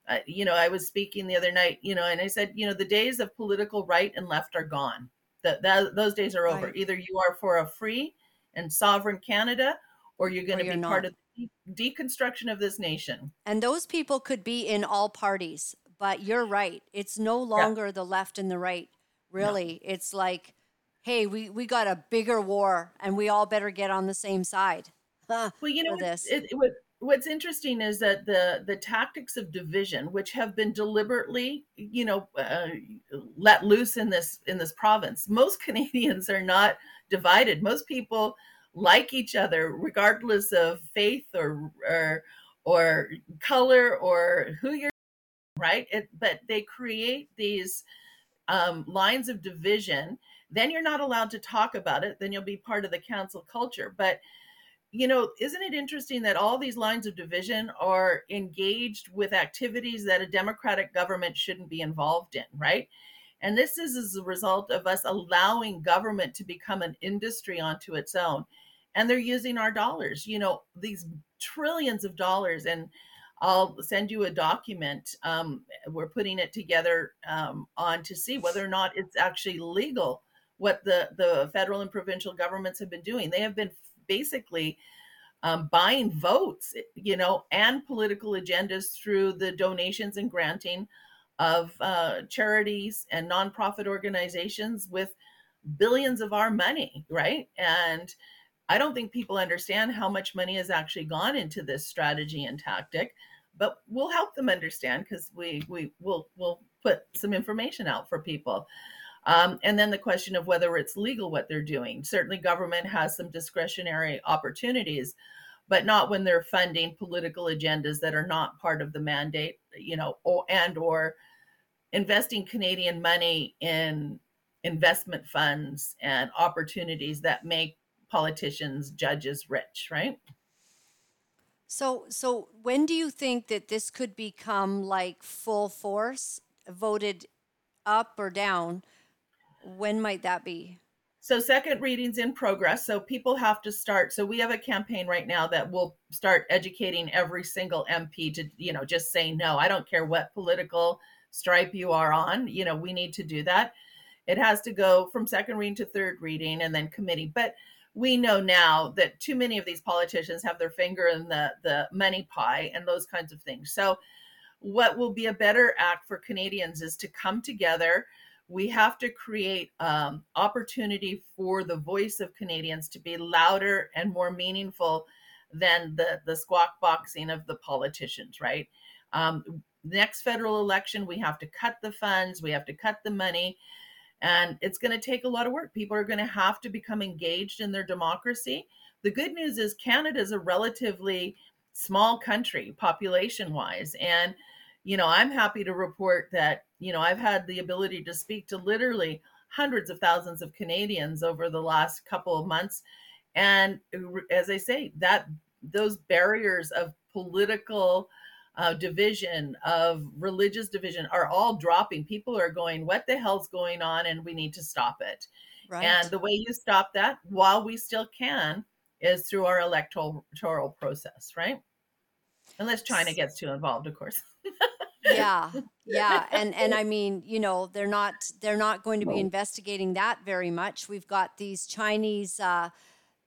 Speaker 12: Uh, you know, I was speaking the other night, you know, and I said, you know, the days of political right and left are gone. That, that those days are over.
Speaker 3: Right.
Speaker 12: Either you are for a free and sovereign Canada, or you're going
Speaker 3: Or
Speaker 12: to be part of the deconstruction of this nation.
Speaker 3: And those people could be in all parties, but you're right. It's no longer the left and the right. Really, it's like, hey, we we got a bigger war, and we all better get on the same side. Huh,
Speaker 12: Well, you know, what's-
Speaker 3: this.
Speaker 12: It, it, what, what's interesting is that the the tactics of division, which have been deliberately, you know, uh, let loose in this in this province, most Canadians are not divided. Most people like each other, regardless of faith or or or color or who you're right. It, but they create these um, lines of division. Then you're not allowed to talk about it. Then you'll be part of the council culture. But you know, isn't it interesting that all these lines of division are engaged with activities that a democratic government shouldn't be involved in, right? And this is as a result of us allowing government to become an industry onto its own. And they're using our dollars, you know, these trillions of dollars. And I'll send you a document. Um, we're putting it together um, on to see whether or not it's actually legal what the, the federal and provincial governments have been doing. They have been basically um, buying votes, you know, and political agendas through the donations and granting of uh, charities and nonprofit organizations with billions of our money, right? And I don't think people understand how much money has actually gone into this strategy and tactic, but we'll help them understand because we we will will put some information out for people. Um, and then the question of whether it's legal what they're doing. Certainly, government has some discretionary opportunities, but not when they're funding political agendas that are not part of the mandate, you know, or and or investing Canadian money in investment funds and opportunities that make politicians, judges rich, right?
Speaker 3: So, so when do you think that this could become like full force, voted up or down? When might that be?
Speaker 12: So second readings in progress. So people have to start. So we have a campaign right now that will start educating every single MP to, you know, just say no. I don't care what political stripe you are on. You know, we need to do that. It has to go from second reading to third reading and then committee. But we know now that too many of these politicians have their finger in the the money pie and those kinds of things. So what will be a better act for Canadians is to come together we have to create um, opportunity for the voice of Canadians to be louder and more meaningful than the the squawk boxing of the politicians, right? Um, next federal election, we have to cut the funds, we have to cut the money, and it's going to take a lot of work. People are going to have to become engaged in their democracy. The good news is Canada is a relatively small country population wise, and you know, I'm happy to report that, you know, I've had the ability to speak to literally hundreds of thousands of Canadians over the last couple of months. And uh, as I say, that those barriers of political uh, division, of religious division are all dropping. People are going, what the hell's going on? And we need to stop it. Right. And the way you stop that while we still can is through our electoral process, right? Unless China gets too involved, of course.
Speaker 3: yeah yeah and and i mean you know they're not they're not going to be investigating that very much we've got these chinese uh,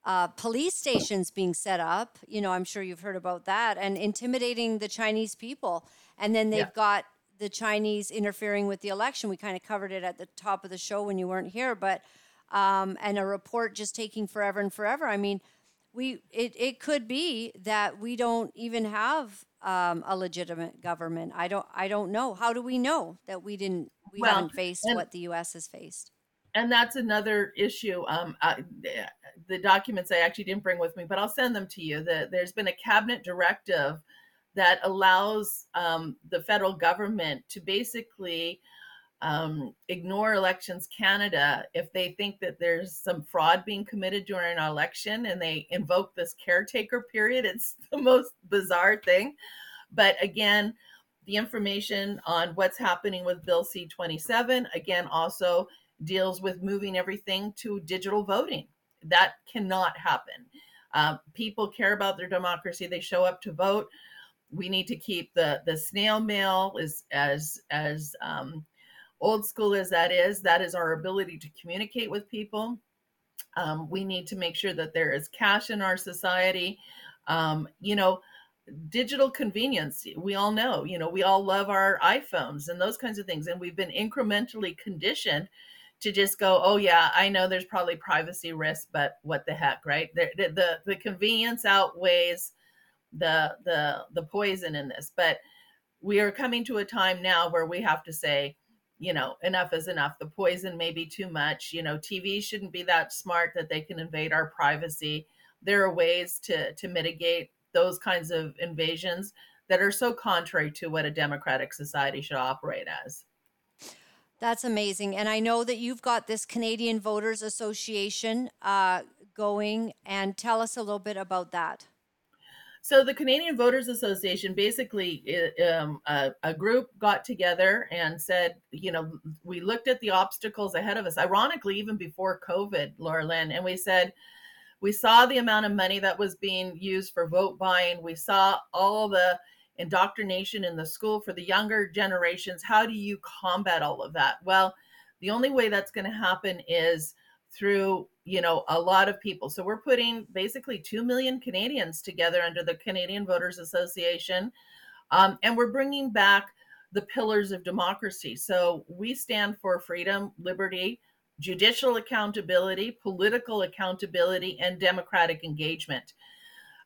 Speaker 3: uh, police stations being set up you know i'm sure you've heard about that and intimidating the chinese people and then they've yeah. got the chinese interfering with the election we kind of covered it at the top of the show when you weren't here but um, and a report just taking forever and forever i mean we it, it could be that we don't even have um, a legitimate government. I don't I don't know. How do we know that we didn't we well, haven't faced and, what the U.S. has faced?
Speaker 12: And that's another issue. Um, I, the documents I actually didn't bring with me, but I'll send them to you. The, there's been a cabinet directive that allows um, the federal government to basically um, ignore Elections Canada if they think that there's some fraud being committed during an election and they invoke this caretaker period. It's the most bizarre thing. But again, the information on what's happening with Bill C 27, again, also deals with moving everything to digital voting. That cannot happen. Um, people care about their democracy, they show up to vote. We need to keep the the snail mail is as as um, old school as that is, that is our ability to communicate with people. Um, we need to make sure that there is cash in our society. Um, you know, digital convenience, we all know, you know, we all love our iPhones and those kinds of things. And we've been incrementally conditioned to just go, oh, yeah, I know there's probably privacy risk, but what the heck, right? The, the, the, convenience outweighs the, the, the poison in this. But we are coming to a time now where we have to say, you know, enough is enough. The poison may be too much. You know, TV shouldn't be that smart that they can invade our privacy. There are ways to to mitigate those kinds of invasions that are so contrary to what a democratic society should operate as.
Speaker 3: That's amazing. And I know that you've got this Canadian Voters Association uh, going, and tell us a little bit about that.
Speaker 12: So the Canadian Voters Association basically, um, a, a group got together and said, you know, we looked at the obstacles ahead of us. Ironically, even before COVID, Laura Lynn, and we said, we saw the amount of money that was being used for vote buying. We saw all the indoctrination in the school for the younger generations. How do you combat all of that? Well, the only way that's going to happen is through you know a lot of people so we're putting basically 2 million canadians together under the canadian voters association um, and we're bringing back the pillars of democracy so we stand for freedom liberty judicial accountability political accountability and democratic engagement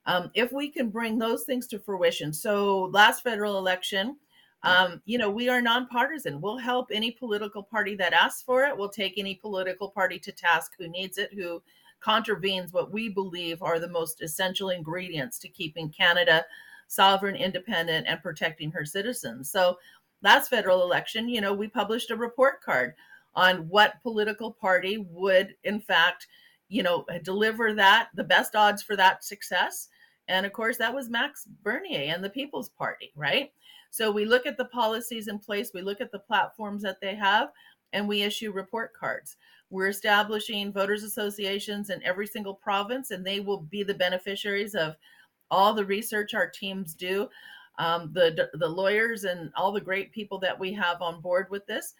Speaker 12: um, if we can bring those things to fruition so last federal election um, you know, we are nonpartisan. We'll help any political party that asks for it. We'll take any political party to task who needs it, who contravenes what we believe are the most essential ingredients to keeping Canada sovereign, independent, and protecting her citizens. So, last federal election, you know, we published a report card on what political party would, in fact, you know, deliver that, the best odds for that success. And of course, that was Max Bernier and the People's Party, right? So we look at the policies in place, we look at the platforms that they have, and we issue report cards. We're establishing voters associations in every single province, and they will be the beneficiaries of all the research our teams do, um, the the lawyers and all the great people that we have on board with this.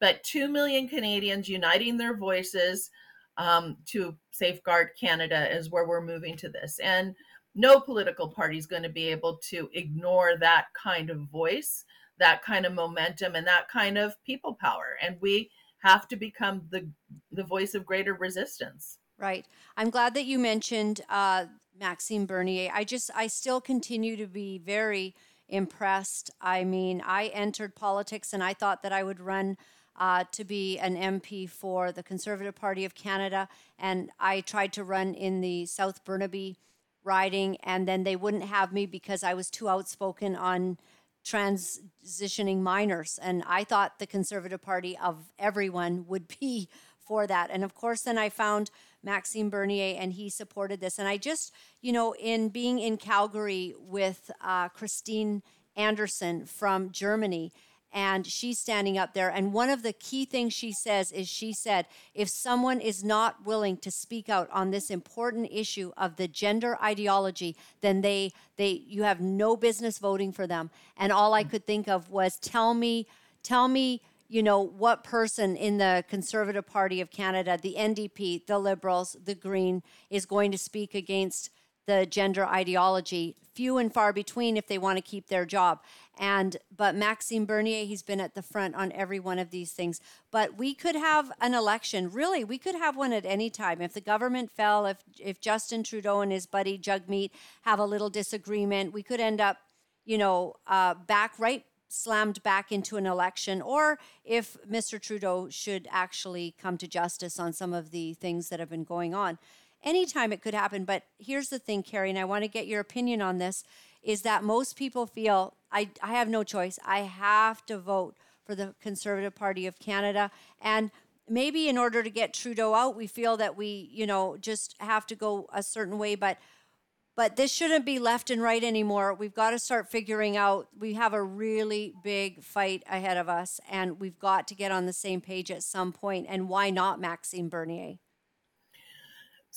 Speaker 12: But two million Canadians uniting their voices um, to safeguard Canada is where we're moving to this, and no political party is going to be able to ignore that kind of voice, that kind of momentum, and that kind of people power. And we have to become the the voice of greater resistance.
Speaker 3: Right. I'm glad that you mentioned uh, Maxime Bernier. I just, I still continue to be very impressed. I mean, I entered politics and I thought that I would run uh, to be an MP for the Conservative Party of Canada. And I tried to run in the South Burnaby riding, and then they wouldn't have me because I was too outspoken on transitioning minors. And I thought the Conservative Party of everyone would be for that. And of course, then I found Maxime Bernier and he supported this. And I just, you know, in being in Calgary with uh, Christine Anderson from Germany, and she's standing up there. And one of the key things she says is she said, if someone is not willing to speak out on this important issue of the gender ideology, then they they you have no business voting for them. And all I could think of was tell me, tell me, you know, what person in the Conservative Party of Canada, the NDP, the Liberals, the Green, is going to speak against the gender ideology few and far between if they want to keep their job. And but maxime bernier he's been at the front on every one of these things. But we could have an election really we could have one at any time. If the government fell if if justin trudeau and his buddy jagmeet have a little disagreement we could end up you know uh, back right slammed back into an election. Or if mr trudeau should actually come to justice on some of the things that have been going on anytime it could happen. But here's the thing, Kari, and I want to get your opinion on this is that most people feel I, I have no choice. I have to vote for the Conservative Party of Canada. And maybe in order to get Trudeau out, we feel that we, you know, just have to go a certain way. But but this shouldn't be left and right anymore. We've got to start figuring out we have a really big fight ahead of us and we've got to get on the same page at some point. And why not Maxime Bernier?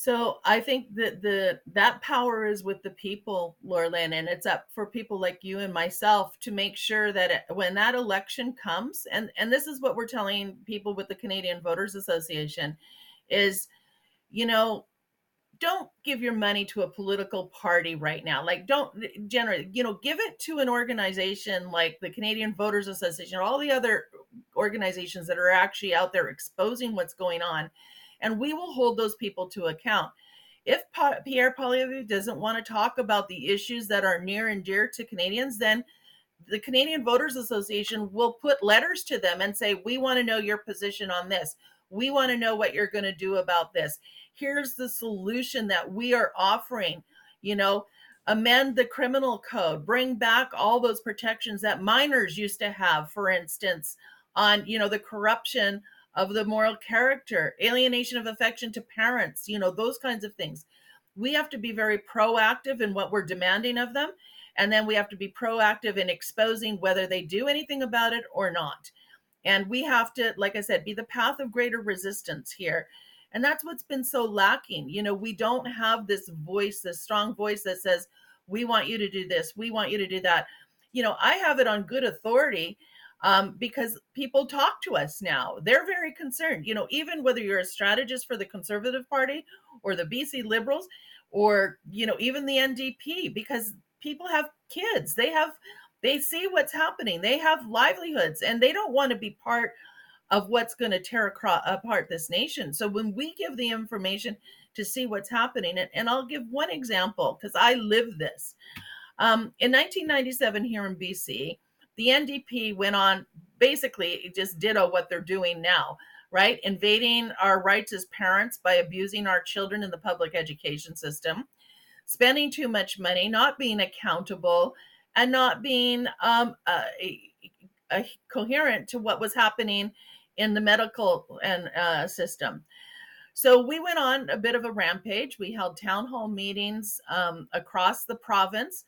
Speaker 12: So I think that the that power is with the people, Laura and it's up for people like you and myself to make sure that it, when that election comes, and and this is what we're telling people with the Canadian Voters Association, is, you know, don't give your money to a political party right now. Like, don't generally, you know, give it to an organization like the Canadian Voters Association all the other organizations that are actually out there exposing what's going on and we will hold those people to account. If Pierre Poilievre doesn't want to talk about the issues that are near and dear to Canadians, then the Canadian Voters Association will put letters to them and say, We want to know your position on this. We want to know what you're going to do about this. Here's the solution that we are offering. You know, amend the criminal code, bring back all those protections that minors used to have, for instance, on, you know, the corruption of the moral character, alienation of affection to parents, you know, those kinds of things. We have to be very proactive in what we're demanding of them. And then we have to be proactive in exposing whether they do anything about it or not. And we have to, like I said, be the path of greater resistance here. And that's what's been so lacking. You know, we don't have this voice, this strong voice that says, we want you to do this, we want you to do that. You know, I have it on good authority um, because people talk to us now. They're very concerned. You know, even whether you're a strategist for the Conservative Party or the BC Liberals or, you know, even the NDP, because people have kids, they have, they see what's happening, they have livelihoods, and they don't want to be part of what's going to tear apart this nation. So when we give the information to see what's happening, and, and I'll give one example because I live this. Um, in 1997, here in BC, the NDP went on basically just ditto what they're doing now, right? Invading our rights as parents by abusing our children in the public education system, spending too much money, not being accountable, and not being um, coherent to what was happening in the medical and uh, system. So we went on a bit of a rampage. We held town hall meetings um, across the province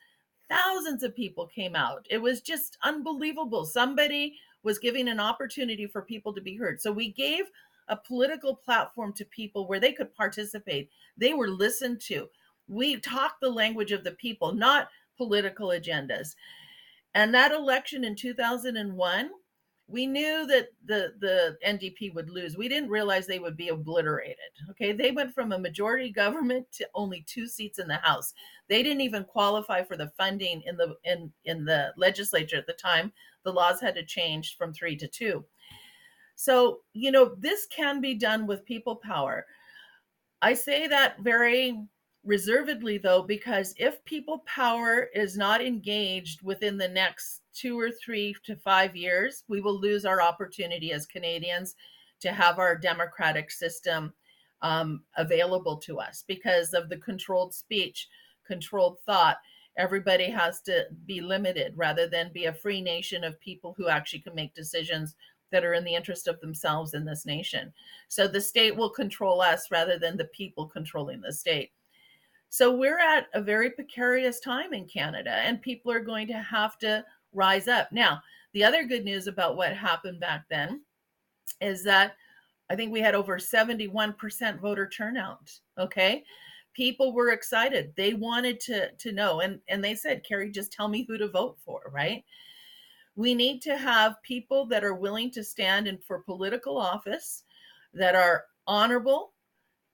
Speaker 12: thousands of people came out. It was just unbelievable. Somebody was giving an opportunity for people to be heard. So we gave a political platform to people where they could participate. They were listened to. We talked the language of the people, not political agendas. And that election in 2001 we knew that the the NDP would lose. We didn't realize they would be obliterated. Okay, they went from a majority government to only two seats in the House. They didn't even qualify for the funding in the in in the legislature at the time. The laws had to change from 3 to 2. So, you know, this can be done with people power. I say that very reservedly though because if people power is not engaged within the next two or three to five years, we will lose our opportunity as Canadians to have our democratic system um, available to us because of the controlled speech, controlled thought. Everybody has to be limited rather than be a free nation of people who actually can make decisions that are in the interest of themselves in this nation. So the state will control us rather than the people controlling the state. So we're at a very precarious time in Canada, and people are going to have to rise up. Now, the other good news about what happened back then is that I think we had over 71% voter turnout. Okay. People were excited. They wanted to, to know. And, and they said, Kari, just tell me who to vote for, right? We need to have people that are willing to stand in for political office that are honorable,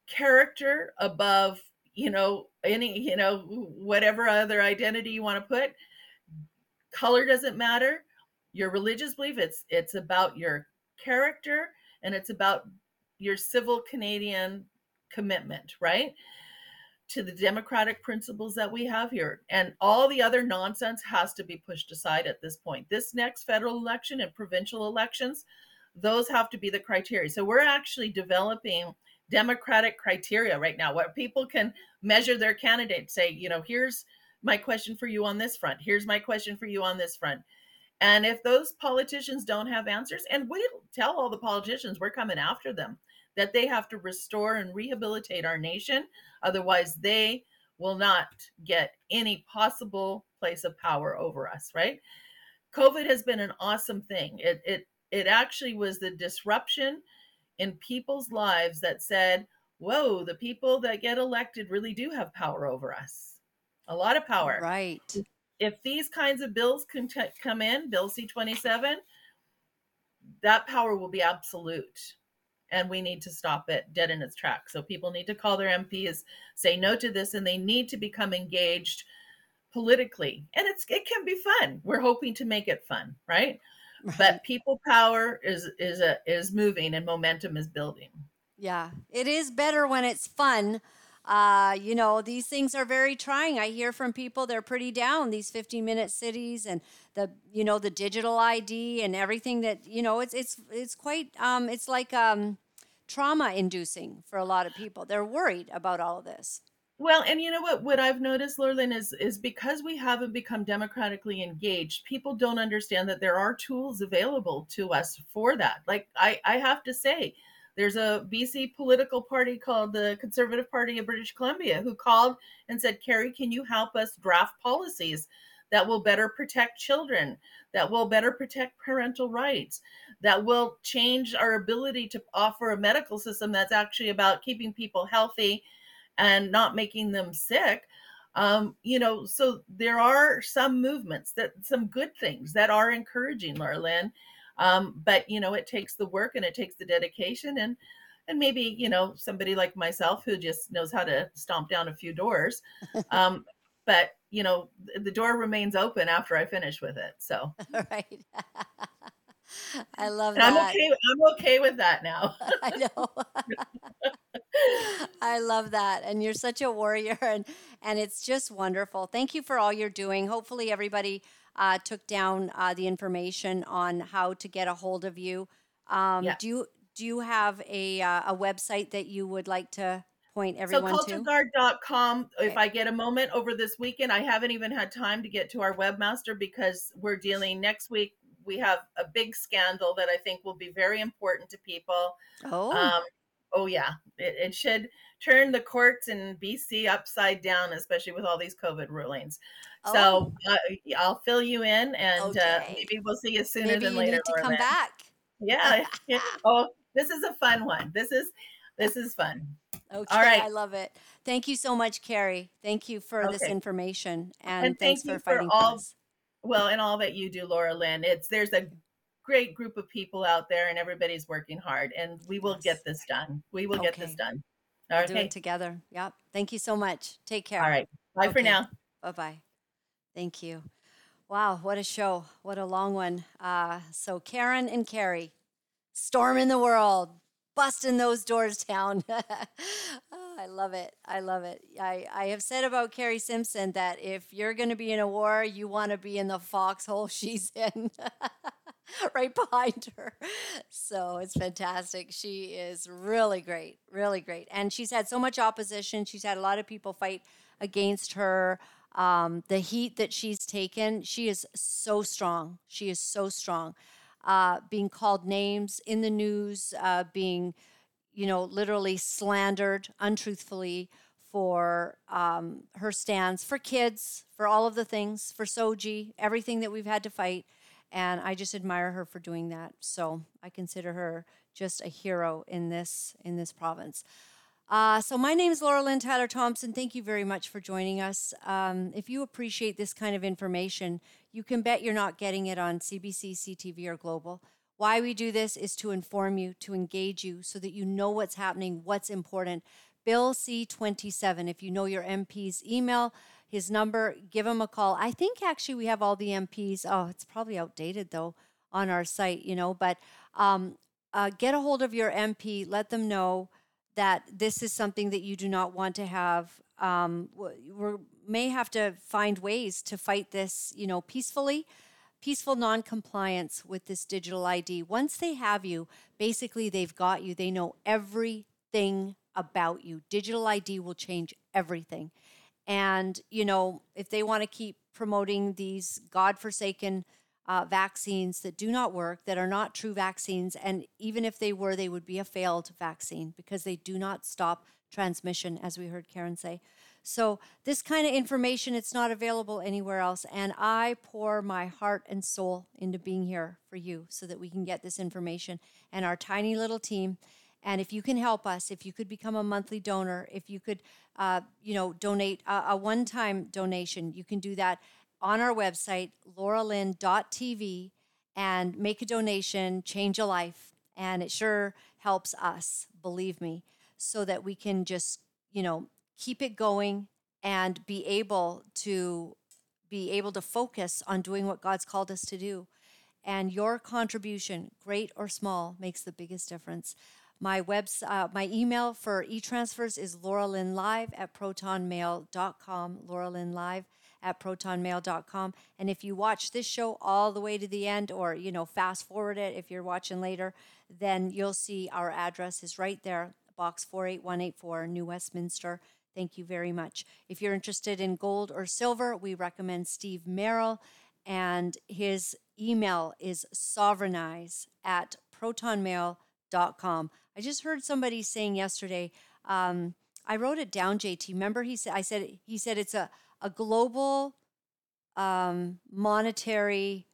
Speaker 12: character above, you know, any, you know, whatever other identity you want to put, color doesn't matter. Your religious belief it's it's about your character and it's about your civil canadian commitment right? To the democratic principles that we have here and all the other nonsense has to be pushed aside at this point. This next federal election and provincial elections those have to be the criteria. So we're actually developing democratic criteria right now where people can measure their candidate say you know here's my question for you on this front. Here's my question for you on this front. And if those politicians don't have answers, and we tell all the politicians we're coming after them, that they have to restore and rehabilitate our nation. Otherwise, they will not get any possible place of power over us, right? COVID has been an awesome thing. It it it actually was the disruption in people's lives that said, whoa, the people that get elected really do have power over us a lot of power.
Speaker 3: Right.
Speaker 12: If these kinds of bills can t- come in, Bill C 27, that power will be absolute. And we need to stop it dead in its tracks. So people need to call their MPs, say no to this, and they need to become engaged politically. And it's it can be fun. We're hoping to make it fun, right? Right. But people power is is a is moving and momentum is building.
Speaker 3: Yeah. It is better when it's fun uh, you know, these things are very trying. I hear from people they're pretty down these 15 minute cities and the you know the digital ID and everything that you know it's it's it's quite um, it's like um, trauma inducing for a lot of people. They're worried about all of this.
Speaker 12: Well, and you know what? What I've noticed, Laura Lynn, is is because we haven't become democratically engaged, people don't understand that there are tools available to us for that. Like I, I have to say, there's a BC political party called the Conservative Party of British Columbia who called and said, Kari, can you help us draft policies that will better protect children, that will better protect parental rights, that will change our ability to offer a medical system that's actually about keeping people healthy and not making them sick um, you know so there are some movements that some good things that are encouraging laura lynn um, but you know it takes the work and it takes the dedication and and maybe you know somebody like myself who just knows how to stomp down a few doors um, but you know the door remains open after i finish with it so.
Speaker 3: Right. I love
Speaker 12: and
Speaker 3: that.
Speaker 12: i'm okay i'm okay with that now.
Speaker 3: I know I love that. And you're such a warrior and and it's just wonderful. Thank you for all you're doing. Hopefully everybody uh, took down uh, the information on how to get a hold of you. Um,
Speaker 12: Yeah.
Speaker 3: Do you do you have a uh, a website that you would like to point
Speaker 12: So
Speaker 3: everyone to?
Speaker 12: cultureguard.com. If. I get a moment over this weekend, I haven't even had time to get to our webmaster because we're dealing next week. We have a big scandal that I think will be very important to people.
Speaker 3: Oh,
Speaker 12: Um, oh yeah, it, it should turn the courts in BC upside down, especially with all these COVID rulings.
Speaker 3: oh,
Speaker 12: So uh, I'll fill you in, and uh, maybe we'll see you sooner
Speaker 3: Maybe
Speaker 12: than
Speaker 3: you
Speaker 12: later.
Speaker 3: need to come back.
Speaker 12: Yeah. yeah. Oh, this is a fun one. This is this is fun.
Speaker 3: Okay,
Speaker 12: right.
Speaker 3: I love it. Thank you so much, Kari. Thank you for this information and,
Speaker 12: And
Speaker 3: thanks
Speaker 12: thank
Speaker 3: for
Speaker 12: you for
Speaker 3: fighting for
Speaker 12: all well and all that you do laura lynn it's there's a great group of people out there and everybody's working hard and we will
Speaker 3: Yes.
Speaker 12: get this done we will get this
Speaker 3: Okay.
Speaker 12: done
Speaker 3: We'll do
Speaker 12: okay
Speaker 3: it together. Yep. Thank you so much. Take care.
Speaker 12: all right bye for now
Speaker 3: Bye bye. Thank you. Wow, what a show. What a long one. Uh, so, Karen and Kari, storming the world, busting those doors down. Oh, I love it. I love it. I, I have said about Kari Simpson that if you're going to be in a war, you want to be in the foxhole she's in. right behind her. So it's fantastic. She is really great, really great. And she's had so much opposition. She's had a lot of people fight against her. Um, the heat that she's taken, she is so strong. She is so strong. Uh, being called names in the news, uh, being, you know, literally slandered untruthfully for um, her stands for kids, for all of the things, for SOGI, everything that we've had to fight. And I just admire her for doing that. So I consider her just a hero in this in this province. Uh, so my name is Laura Lynn Tyler Thompson. Thank you very much for joining us. Um, if you appreciate this kind of information, you can bet you're not getting it on CBC, CTV, or Global. Why we do this is to inform you, to engage you, so that you know what's happening, what's important. Bill C27, if you know your MP's email, his number, give him a call. I think actually we have all the MPs. Oh, it's probably outdated though on our site, you know, but um, uh, get a hold of your MP, let them know that this is something that you do not want to have. Um, we may have to find ways to fight this, you know, peacefully, peaceful non-compliance with this digital ID. Once they have you, basically they've got you. They know everything about you. Digital ID will change everything. And, you know, if they want to keep promoting these godforsaken uh, vaccines that do not work, that are not true vaccines, and even if they were, they would be a failed vaccine because they do not stop transmission, as we heard Karen say. So, this kind of information, it's not available anywhere else. And I pour my heart and soul into being here for you so that we can get this information and our tiny little team. And if you can help us, if you could become a monthly donor, if you could, uh, you know, donate a, a one-time donation, you can do that on our website, lauralyn.tv, and make a donation, change a life. And it sure helps us, believe me, so that we can just, you know, keep it going and be able to be able to focus on doing what God's called us to do. And your contribution, great or small, makes the biggest difference. My webs, uh, my email for e-transfers is lauralynlive at protonmail.com, lauralynlive at protonmail.com. And if you watch this show all the way to the end, or, you know, fast forward it if you're watching later, then you'll see our address is right there, box 48184, New Westminster, Thank you very much. If you're interested in gold or silver, we recommend Steve Merrill, and his email is sovereignize at protonmail.com. I just heard somebody saying yesterday, um, I wrote it down, JT. Remember, he said, I said, he said it's a, a global um, monetary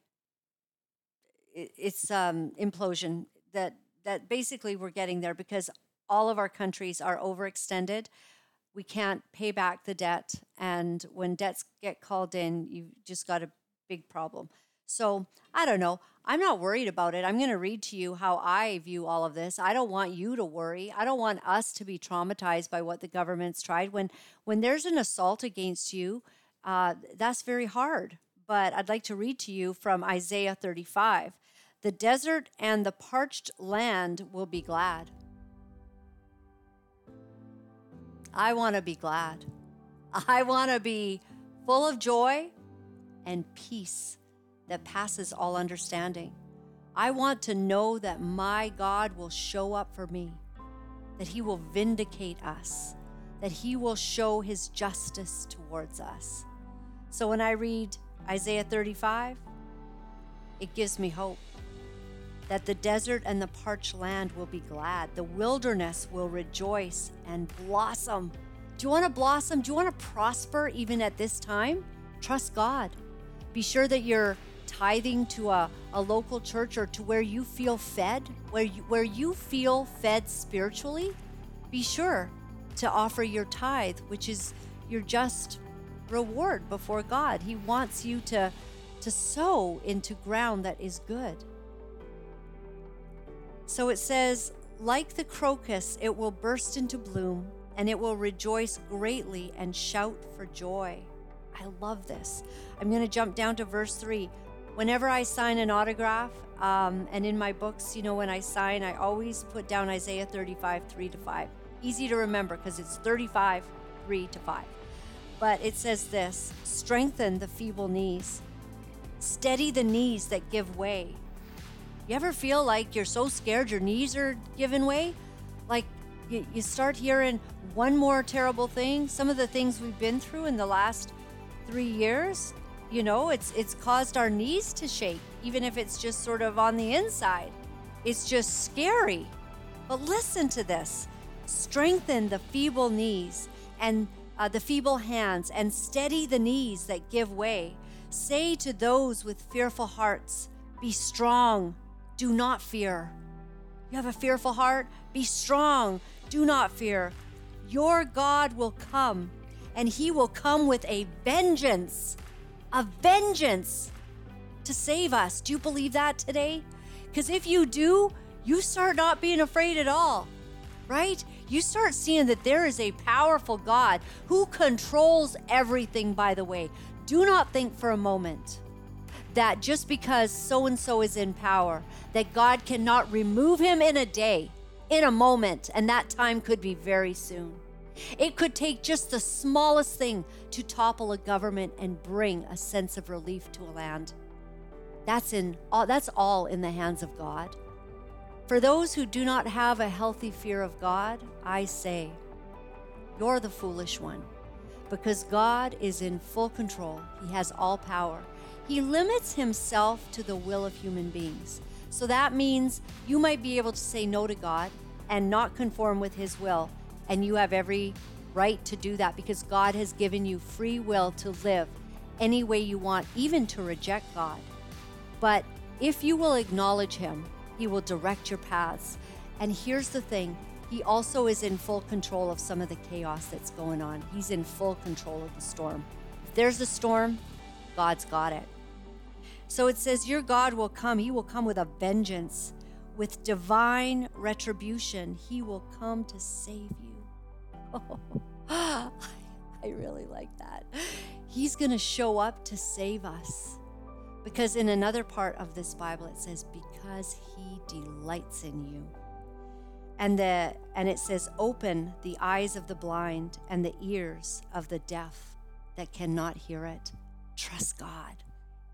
Speaker 3: it's um, implosion that that basically we're getting there because all of our countries are overextended. We can't pay back the debt, and when debts get called in, you've just got a big problem. So I don't know. I'm not worried about it. I'm going to read to you how I view all of this. I don't want you to worry. I don't want us to be traumatized by what the government's tried. When when there's an assault against you, uh, that's very hard. But I'd like to read to you from Isaiah 35. The desert and the parched land will be glad. I want to be glad. I want to be full of joy and peace that passes all understanding. I want to know that my God will show up for me, that He will vindicate us, that He will show His justice towards us. So when I read Isaiah 35, it gives me hope that the desert and the parched land will be glad, the wilderness will rejoice and blossom. Do you want to blossom? Do you want to prosper even at this time? Trust God. Be sure that you're tithing to a, a local church or to where you feel fed, where you, where you feel fed spiritually. Be sure to offer your tithe, which is your just reward before God. He wants you to, to sow into ground that is good. So it says, like the crocus, it will burst into bloom, and it will rejoice greatly and shout for joy. I love this. I'm going to jump down to verse 3. Whenever I sign an autograph, um, and in my books, you know, when I sign, I always put down Isaiah 35, 3 to 5. Easy to remember because it's 35, 3 to 5. But it says this strengthen the feeble knees, steady the knees that give way you ever feel like you're so scared your knees are giving way? Like you, you start hearing one more terrible thing. Some of the things we've been through in the last three years, you know, it's it's caused our knees to shake, even if it's just sort of on the inside. It's just scary. But listen to this: strengthen the feeble knees and uh, the feeble hands, and steady the knees that give way. Say to those with fearful hearts, Be strong do not fear. You have a fearful heart? Be strong. Do not fear. Your God will come, and he will come with a vengeance, a vengeance to save us. Do you believe that today? Because if you do, you start not being afraid at all, right? You start seeing that there is a powerful God who controls everything, by the way. Do not think for a moment that just because so and so is in power, that God cannot remove him in a day, in a moment, and that time could be very soon. It could take just the smallest thing to topple a government and bring a sense of relief to a land. That's in all, that's all in the hands of God. For those who do not have a healthy fear of God, I say, you're the foolish one, because God is in full control. He has all power. He limits himself to the will of human beings. So that means you might be able to say no to God and not conform with his will. And you have every right to do that because God has given you free will to live any way you want, even to reject God. But if you will acknowledge him, he will direct your paths. And here's the thing he also is in full control of some of the chaos that's going on. He's in full control of the storm. If there's a storm, God's got it. So it says, Your God will come. He will come with a vengeance, with divine retribution. He will come to save you. I really like that. He's going to show up to save us. Because in another part of this Bible, it says, Because he delights in you. And, the, and it says, Open the eyes of the blind and the ears of the deaf that cannot hear it. Trust God.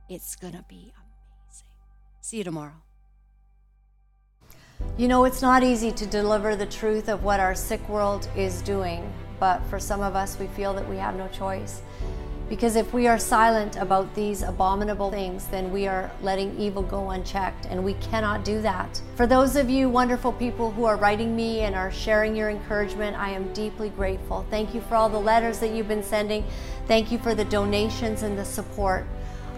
Speaker 3: It's going to be amazing. See you tomorrow. You know, it's not easy to deliver the truth of what our sick world is doing, but for some of us, we feel that we have no choice. Because if we are silent about these abominable things, then we are letting evil go unchecked, and we cannot do that. For those of you wonderful people who are writing me and are sharing your encouragement, I am deeply grateful. Thank you for all the letters that you've been sending. Thank you for the donations and the support.